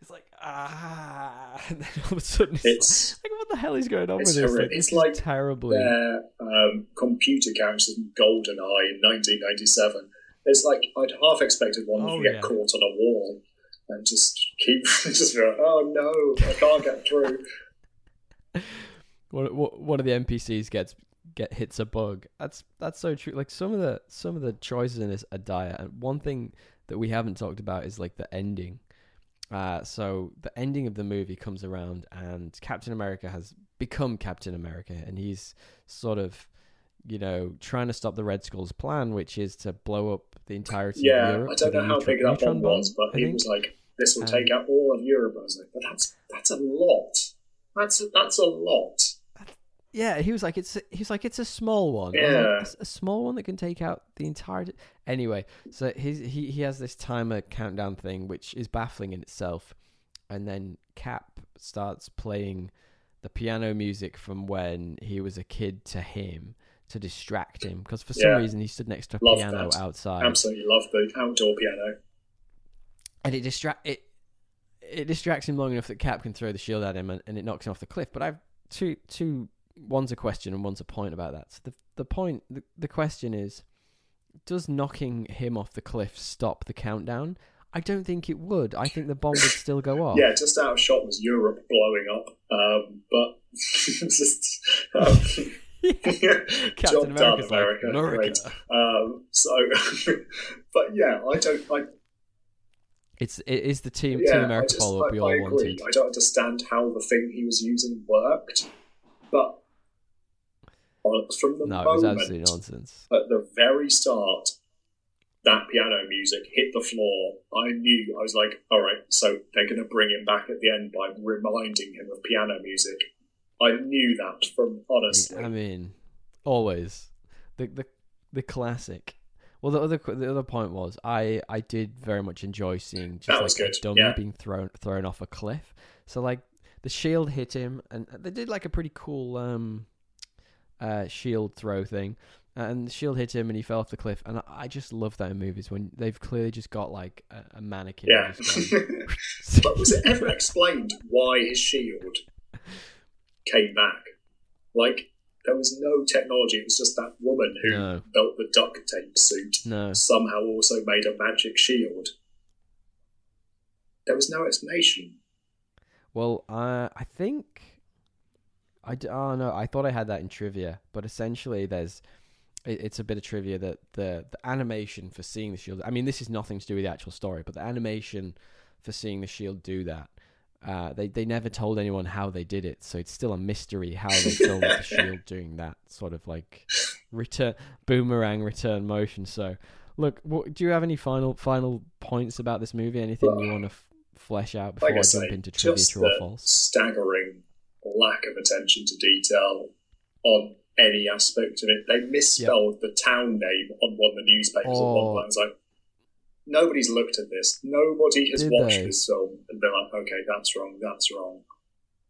It's like ah, and then all of a sudden it's, It's like, what the hell is going on with this? Like, it's like terribly. their um, computer counts as GoldenEye in 1997. It's like I'd half expected one Oh, to get yeah. caught on a wall and just keep just go, oh no, I can't get through. one, of the NPCs gets get hits a bug. That's that's so true. Like some of the some of the choices in this are dire, and one thing that we haven't talked about is like the ending. Uh, so the ending of the movie comes around, and Captain America has become Captain America, and he's sort of, you know, trying to stop the Red Skull's plan, which is to blow up the entirety of Yeah, Europe. I don't know how big that bomb was, but he was like, "This will Um, take out all of Europe." I was like, "But that's that's a lot. That's that's a lot." Yeah, he was like, it's he was like, it's a small one. Was like, Yeah. "A small one that can take out the entire. Anyway, so he's, he he has this timer countdown thing, which is baffling in itself, and then Cap starts playing the piano music from when he was a kid to him to distract him because for some Yeah. reason he stood next to a Love piano that. outside. Absolutely love the outdoor piano. And it distract it it distracts him long enough that Cap can throw the shield at him and, and it knocks him off the cliff. But I've two two one's a question and one's a point about that. So the the point the, the question is does knocking him off the cliff stop the countdown? I don't think it would. I think the bomb would still go off. Yeah, just out of shot was Europe blowing up. Um, but just um, Captain job America's done, like, America. "America." Um, so, but yeah, I don't. I, It's it is the team yeah, Team America just, follow up we all agree. wanted. I don't understand how the thing he was using worked, but from the No, it was moment absolute nonsense. at the very start that piano music hit the floor, I knew I was like, all right, so they're going to bring him back at the end by reminding him of piano music. I knew that from honestly. I mean, always the the the classic. Well, the other the other point was I I did very much enjoy seeing just That like was a good, dummy yeah. being thrown thrown off a cliff. So like the shield hit him, and they did like a pretty cool um uh shield throw thing. And the shield hit him, and he fell off the cliff. And I, I just love that in movies when they've clearly just got like a, a mannequin. yeah. but was it ever explained why his shield came back? Like, there was no technology. It was just that woman who No. built the duct tape suit no. somehow also made a magic shield. There was no explanation. Well, uh, I think I d- oh no, I thought I had that in trivia, but essentially there's it, it's a bit of trivia that the the animation for seeing the shield. I mean, this is nothing to do with the actual story, but the animation for seeing the shield do that. Uh, they they never told anyone how they did it, so it's still a mystery how they filmed the shield doing that sort of like return boomerang return motion. So, look, what, do you have any final final points about this movie? Anything you want to f- flesh out before Like I I say, jump into trivia, true or false? staggering lack of attention to detail on any aspect of it. They misspelled the town name on one of the newspapers at Oh. one point. It's like, nobody's looked at this. Nobody has Did watched they? this film and been like, okay, that's wrong, that's wrong,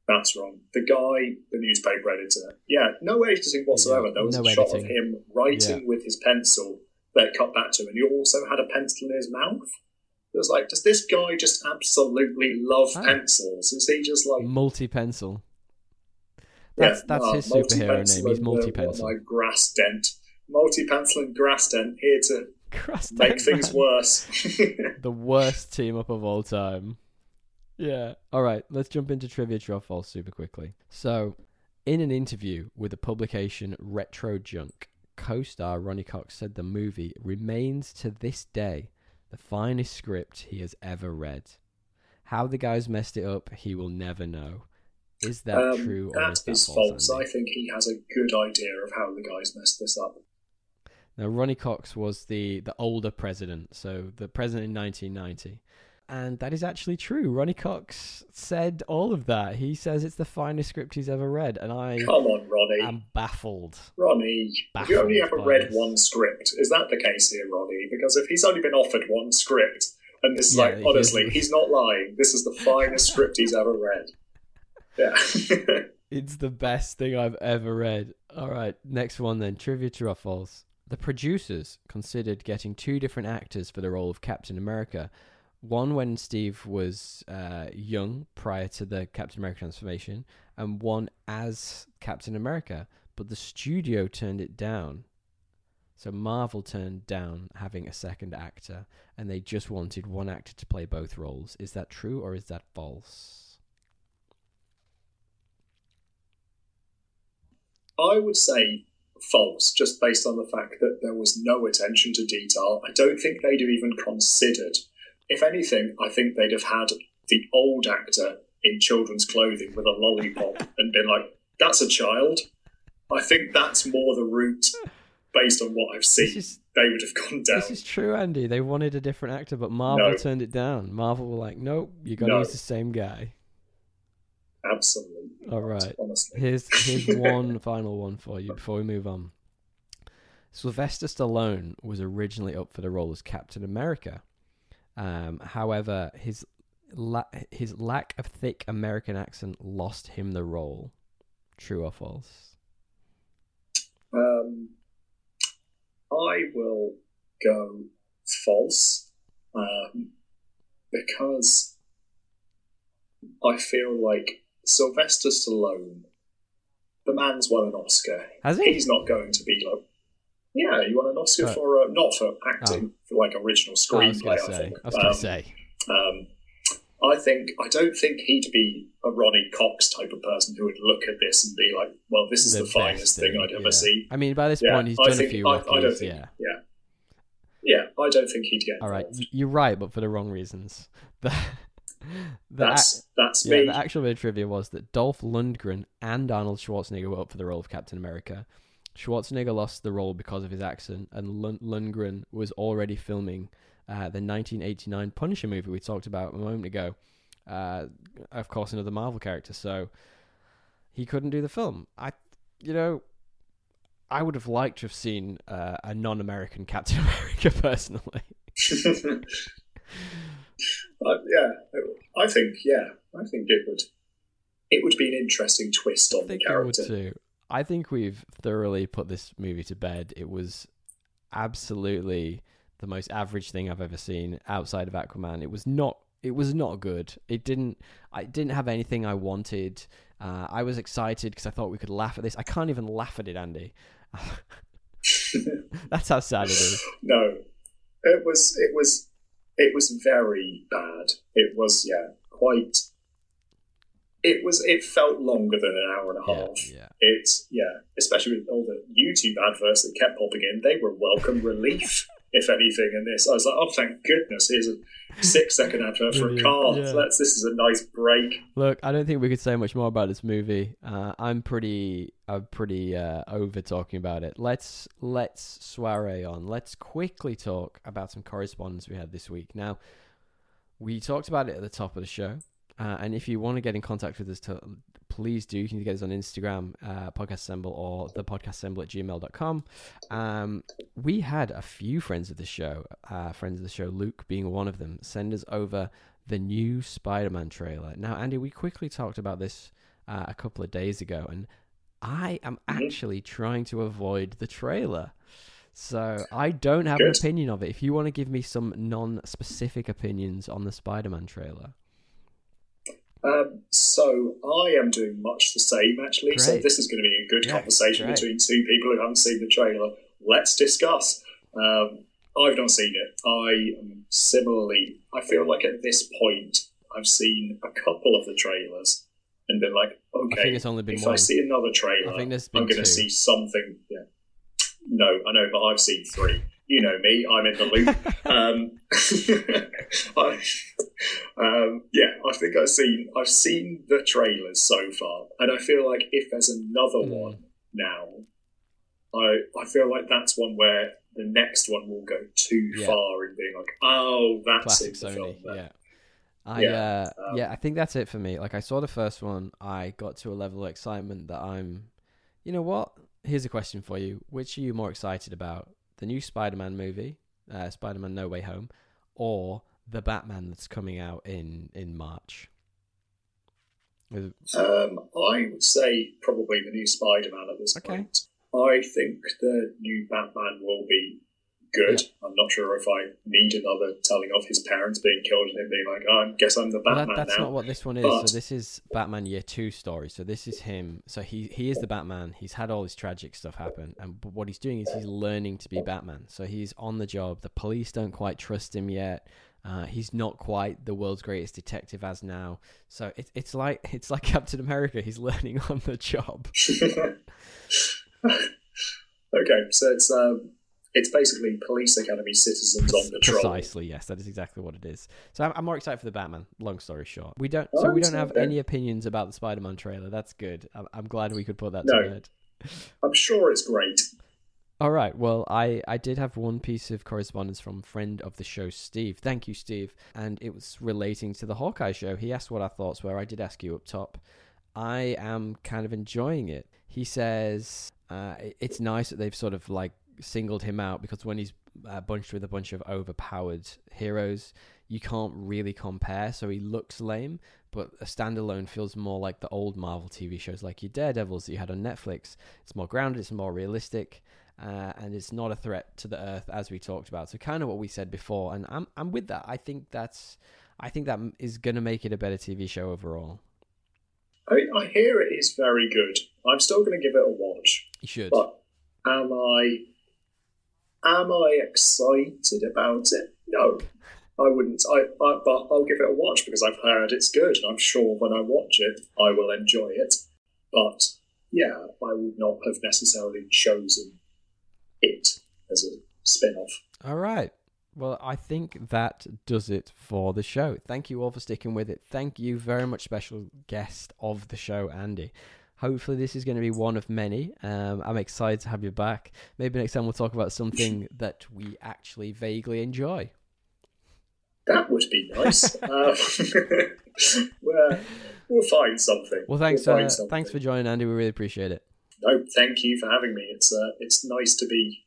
that's wrong. The guy, the newspaper editor, yeah, no editing whatsoever. Yeah, there was no a shot of him writing with his pencil that cut back to him, and he also had a pencil in his mouth. It was like, does this guy just absolutely love Ah. pencils? Is he just like Multi pencil. That's that's uh, his superhero name. He's uh, multi pencil. am I, grass dent. Multi pencil and grass dent here to make things worse. the worst team up of all time. Yeah. All right, let's jump into trivia true or false super quickly. So, in an interview with the publication Retro Junk, co-star Ronny Cox said the movie remains to this day the finest script he has ever read. How the guys messed it up, he will never know. Is that Um, true or that is that is false? false. I think he has a good idea of how the guys messed this up. Now, Ronny Cox was the, the older president, so the president in 1990. And that is actually true. Ronny Cox said all of that. He says it's the finest script he's ever read, and I Come on, Ronny. I'm baffled. Ronny, have you only ever read this. one script? Is that the case here, Ronny? Because if he's only been offered one script, and this is Yeah, like, honestly, is. he's not lying. This is the finest script he's ever read. Yeah. It's the best thing I've ever read. All right, next one then. Trivia true or false. The producers considered getting two different actors for the role of Captain America. One when Steve was uh, young prior to the Captain America transformation, and one as Captain America. But the studio turned it down. So Marvel turned down having a second actor, and they just wanted one actor to play both roles. Is that true or is that false? I would say false, just based on the fact that there was no attention to detail. I don't think they'd have even considered. If anything, I think they'd have had the old actor in children's clothing with a lollipop and been like, that's a child. I think that's more the route based on what I've seen. Is they would have gone down. This is true, Andy. They wanted a different actor, but Marvel No. turned it down. Marvel were like, "Nope, you got to No. use the same guy." Absolutely. All not, right. Honestly. Here's here's one final one for you before we move on. Sylvester Stallone was originally up for the role as Captain America. Um, however, his la- his lack of thick American accent lost him the role. True or false? Um, I will go false. Um, because I feel like Sylvester Stallone, the man's won an Oscar. Has he? He's not going to be like. Yeah, he won an Oscar Oh. for uh, not for acting, for like original I was screenplay. going I, to say. think. I was going Um, to say. um, I think I don't think he'd be a Ronny Cox type of person who would look at this and be like, "Well, this is the, best finest thing I'd ever yeah. see." I mean, by this Yeah, point, he's I done think- a few I- I don't think- yeah. Yeah, yeah, I don't think he'd get. All right, involved. you're right, but for the wrong reasons. The, the, ac- That's that's yeah, me. the actual bit of trivia was that Dolph Lundgren and Arnold Schwarzenegger were up for the role of Captain America. Schwarzenegger lost the role because of his accent, and Lund- Lundgren was already filming uh, the 1989 Punisher movie we talked about a moment ago. Uh, of course, another Marvel character, so he couldn't do the film. I, you know, I would have liked to have seen uh, a non-American Captain America personally. Uh, yeah, I think yeah, I think it would. It would be an interesting twist on the think it would character. too. I think we've thoroughly put this movie to bed. It was absolutely the most average thing I've ever seen outside of Aquaman. It was not. It was not good. It didn't. I didn't have anything I wanted. Uh, I was excited because I thought we could laugh at this. I can't even laugh at it, Andy. That's how sad it is. no, it was it was it was very bad. It was yeah, quite. It was. It felt longer than an hour and a Yeah, half. yeah. It's yeah, especially with all the YouTube adverts that kept popping in. They were welcome relief, if anything. In this, I was like, oh, thank goodness! Here's a six-second advert for a car. yeah. Let's. This is a nice break. Look, I don't think we could say much more about this movie. Uh, I'm pretty, I'm pretty uh, over talking about it. Let's let's soiree on. Let's quickly talk about some correspondence we had this week. Now, we talked about it at the top of the show, uh, and if you want to get in contact with us, to, please do. You can get us on Instagram, uh, podcast assemble, or the podcast assemble at gmail.com. Um, we had a few friends of the show, uh, friends of the show, Luke being one of them, send us over the new Spider-Man trailer. Now, Andy, we quickly talked about this uh, a couple of days ago, and I am Mhm. actually trying to avoid the trailer. So I don't have an opinion of it. If you want to give me some non-specific opinions on the Spider-Man trailer, Um, so I am doing much the same actually. So this is going to be a good Yeah, conversation great. between two people who haven't seen the trailer. Let's discuss. Um, I've not seen it. I am similarly. I feel like at this point I've seen a couple of the trailers and been like, I okay, think it's only been if one. I see another trailer, I think there's I'm going to see something. Yeah. No, I know, but I've seen three. You know me. I'm in the loop. um, I, um, yeah, I think I've seen I've seen the trailers so far, and I feel like if there's another Mm. one now, I I feel like that's one where the next one will go too Yeah. far in being like, oh, that's classic Sony. film. Yeah. I Yeah, uh, um, yeah, I think that's it for me. Like I saw the first one, I got to a level of excitement that I'm you know what? Here's a question for you. Which are you more excited about? The new Spider-Man movie, uh, Spider-Man No Way Home, or the Batman that's coming out in in March? Um, I would say probably the new Spider-Man at this Okay. point. I think the new Batman will be good. I'm not sure if I need another telling of his parents being killed and him being like, oh, I guess I'm the Well, Batman that, that's now. not what this one is. But- So this is Batman Year Two story. So this is him. So he he is the Batman. He's had all this tragic stuff happen, and but what he's doing is he's learning to be Batman. So he's on the job. The police don't quite trust him yet. Uh, he's not quite the world's greatest detective as now. So it's it's like it's like Captain America. He's learning on the job. okay, so it's um, it's basically police academy citizens on patrol. Precisely, yes, that is exactly what it is. So I'm, I'm more excited for the Batman. Long story short, we don't. So we don't have any opinions about the Spider-Man trailer. That's good. I'm, I'm glad we could put that No. to bed. I'm sure it's great. All right. Well, I I did have one piece of correspondence from friend of the show, Steve. Thank you, Steve. And it was relating to the Hawkeye show. He asked what our thoughts were. I did ask you up top. I am kind of enjoying it. He says uh, it's nice that they've sort of like singled him out because when he's uh, bunched with a bunch of overpowered heroes, you can't really compare. So he looks lame, but a standalone feels more like the old Marvel TV shows, like your Daredevils that you had on Netflix. It's more grounded. It's more realistic uh, and it's not a threat to the Earth as we talked about. So kind of what we said before, and I'm I'm with that. I think that's I think that is going to make it a better TV show overall. I, I hear it is very good. I'm still going to give it a watch. You should. But am I am I excited about it? No, I wouldn't. I, I but I'll give it a watch because I've heard it's good, and I'm sure when I watch it, I will enjoy it. But yeah, I would not have necessarily chosen it as a spin-off. All right. Well, I think that does it for the show. Thank you all for sticking with it. Thank you very much, special guest of the show, Andy. Hopefully, this is going to be one of many. Um, I'm excited to have you back. Maybe next time we'll talk about something that we actually vaguely enjoy. That would be nice. uh, we'll, we'll find something. Well, thanks. We'll uh, something. thanks for joining, Andy. We really appreciate it. No, thank you for having me. It's uh, it's nice to be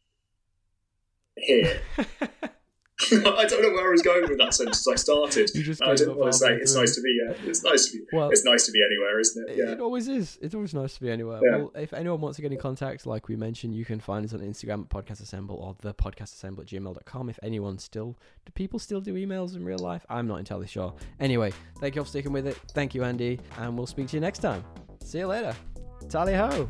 here. I don't know where I was going with that sentence. I started. You just I didn't want to say it's nice to be. Uh, it's nice to be. Well- it's nice to be anywhere, isn't it? It- Yeah. It always is. It's always nice to be anywhere. Yeah. Well, if anyone wants to get in contact, like we mentioned, you can find us on Instagram at Podcast Assemble or the Podcast Assemble at gmail.com. If anyone still, do people still do emails in real life? I'm not entirely sure. Anyway, thank you all for sticking with it. Thank you, Andy, and we'll speak to you next time. See you later. Tally ho.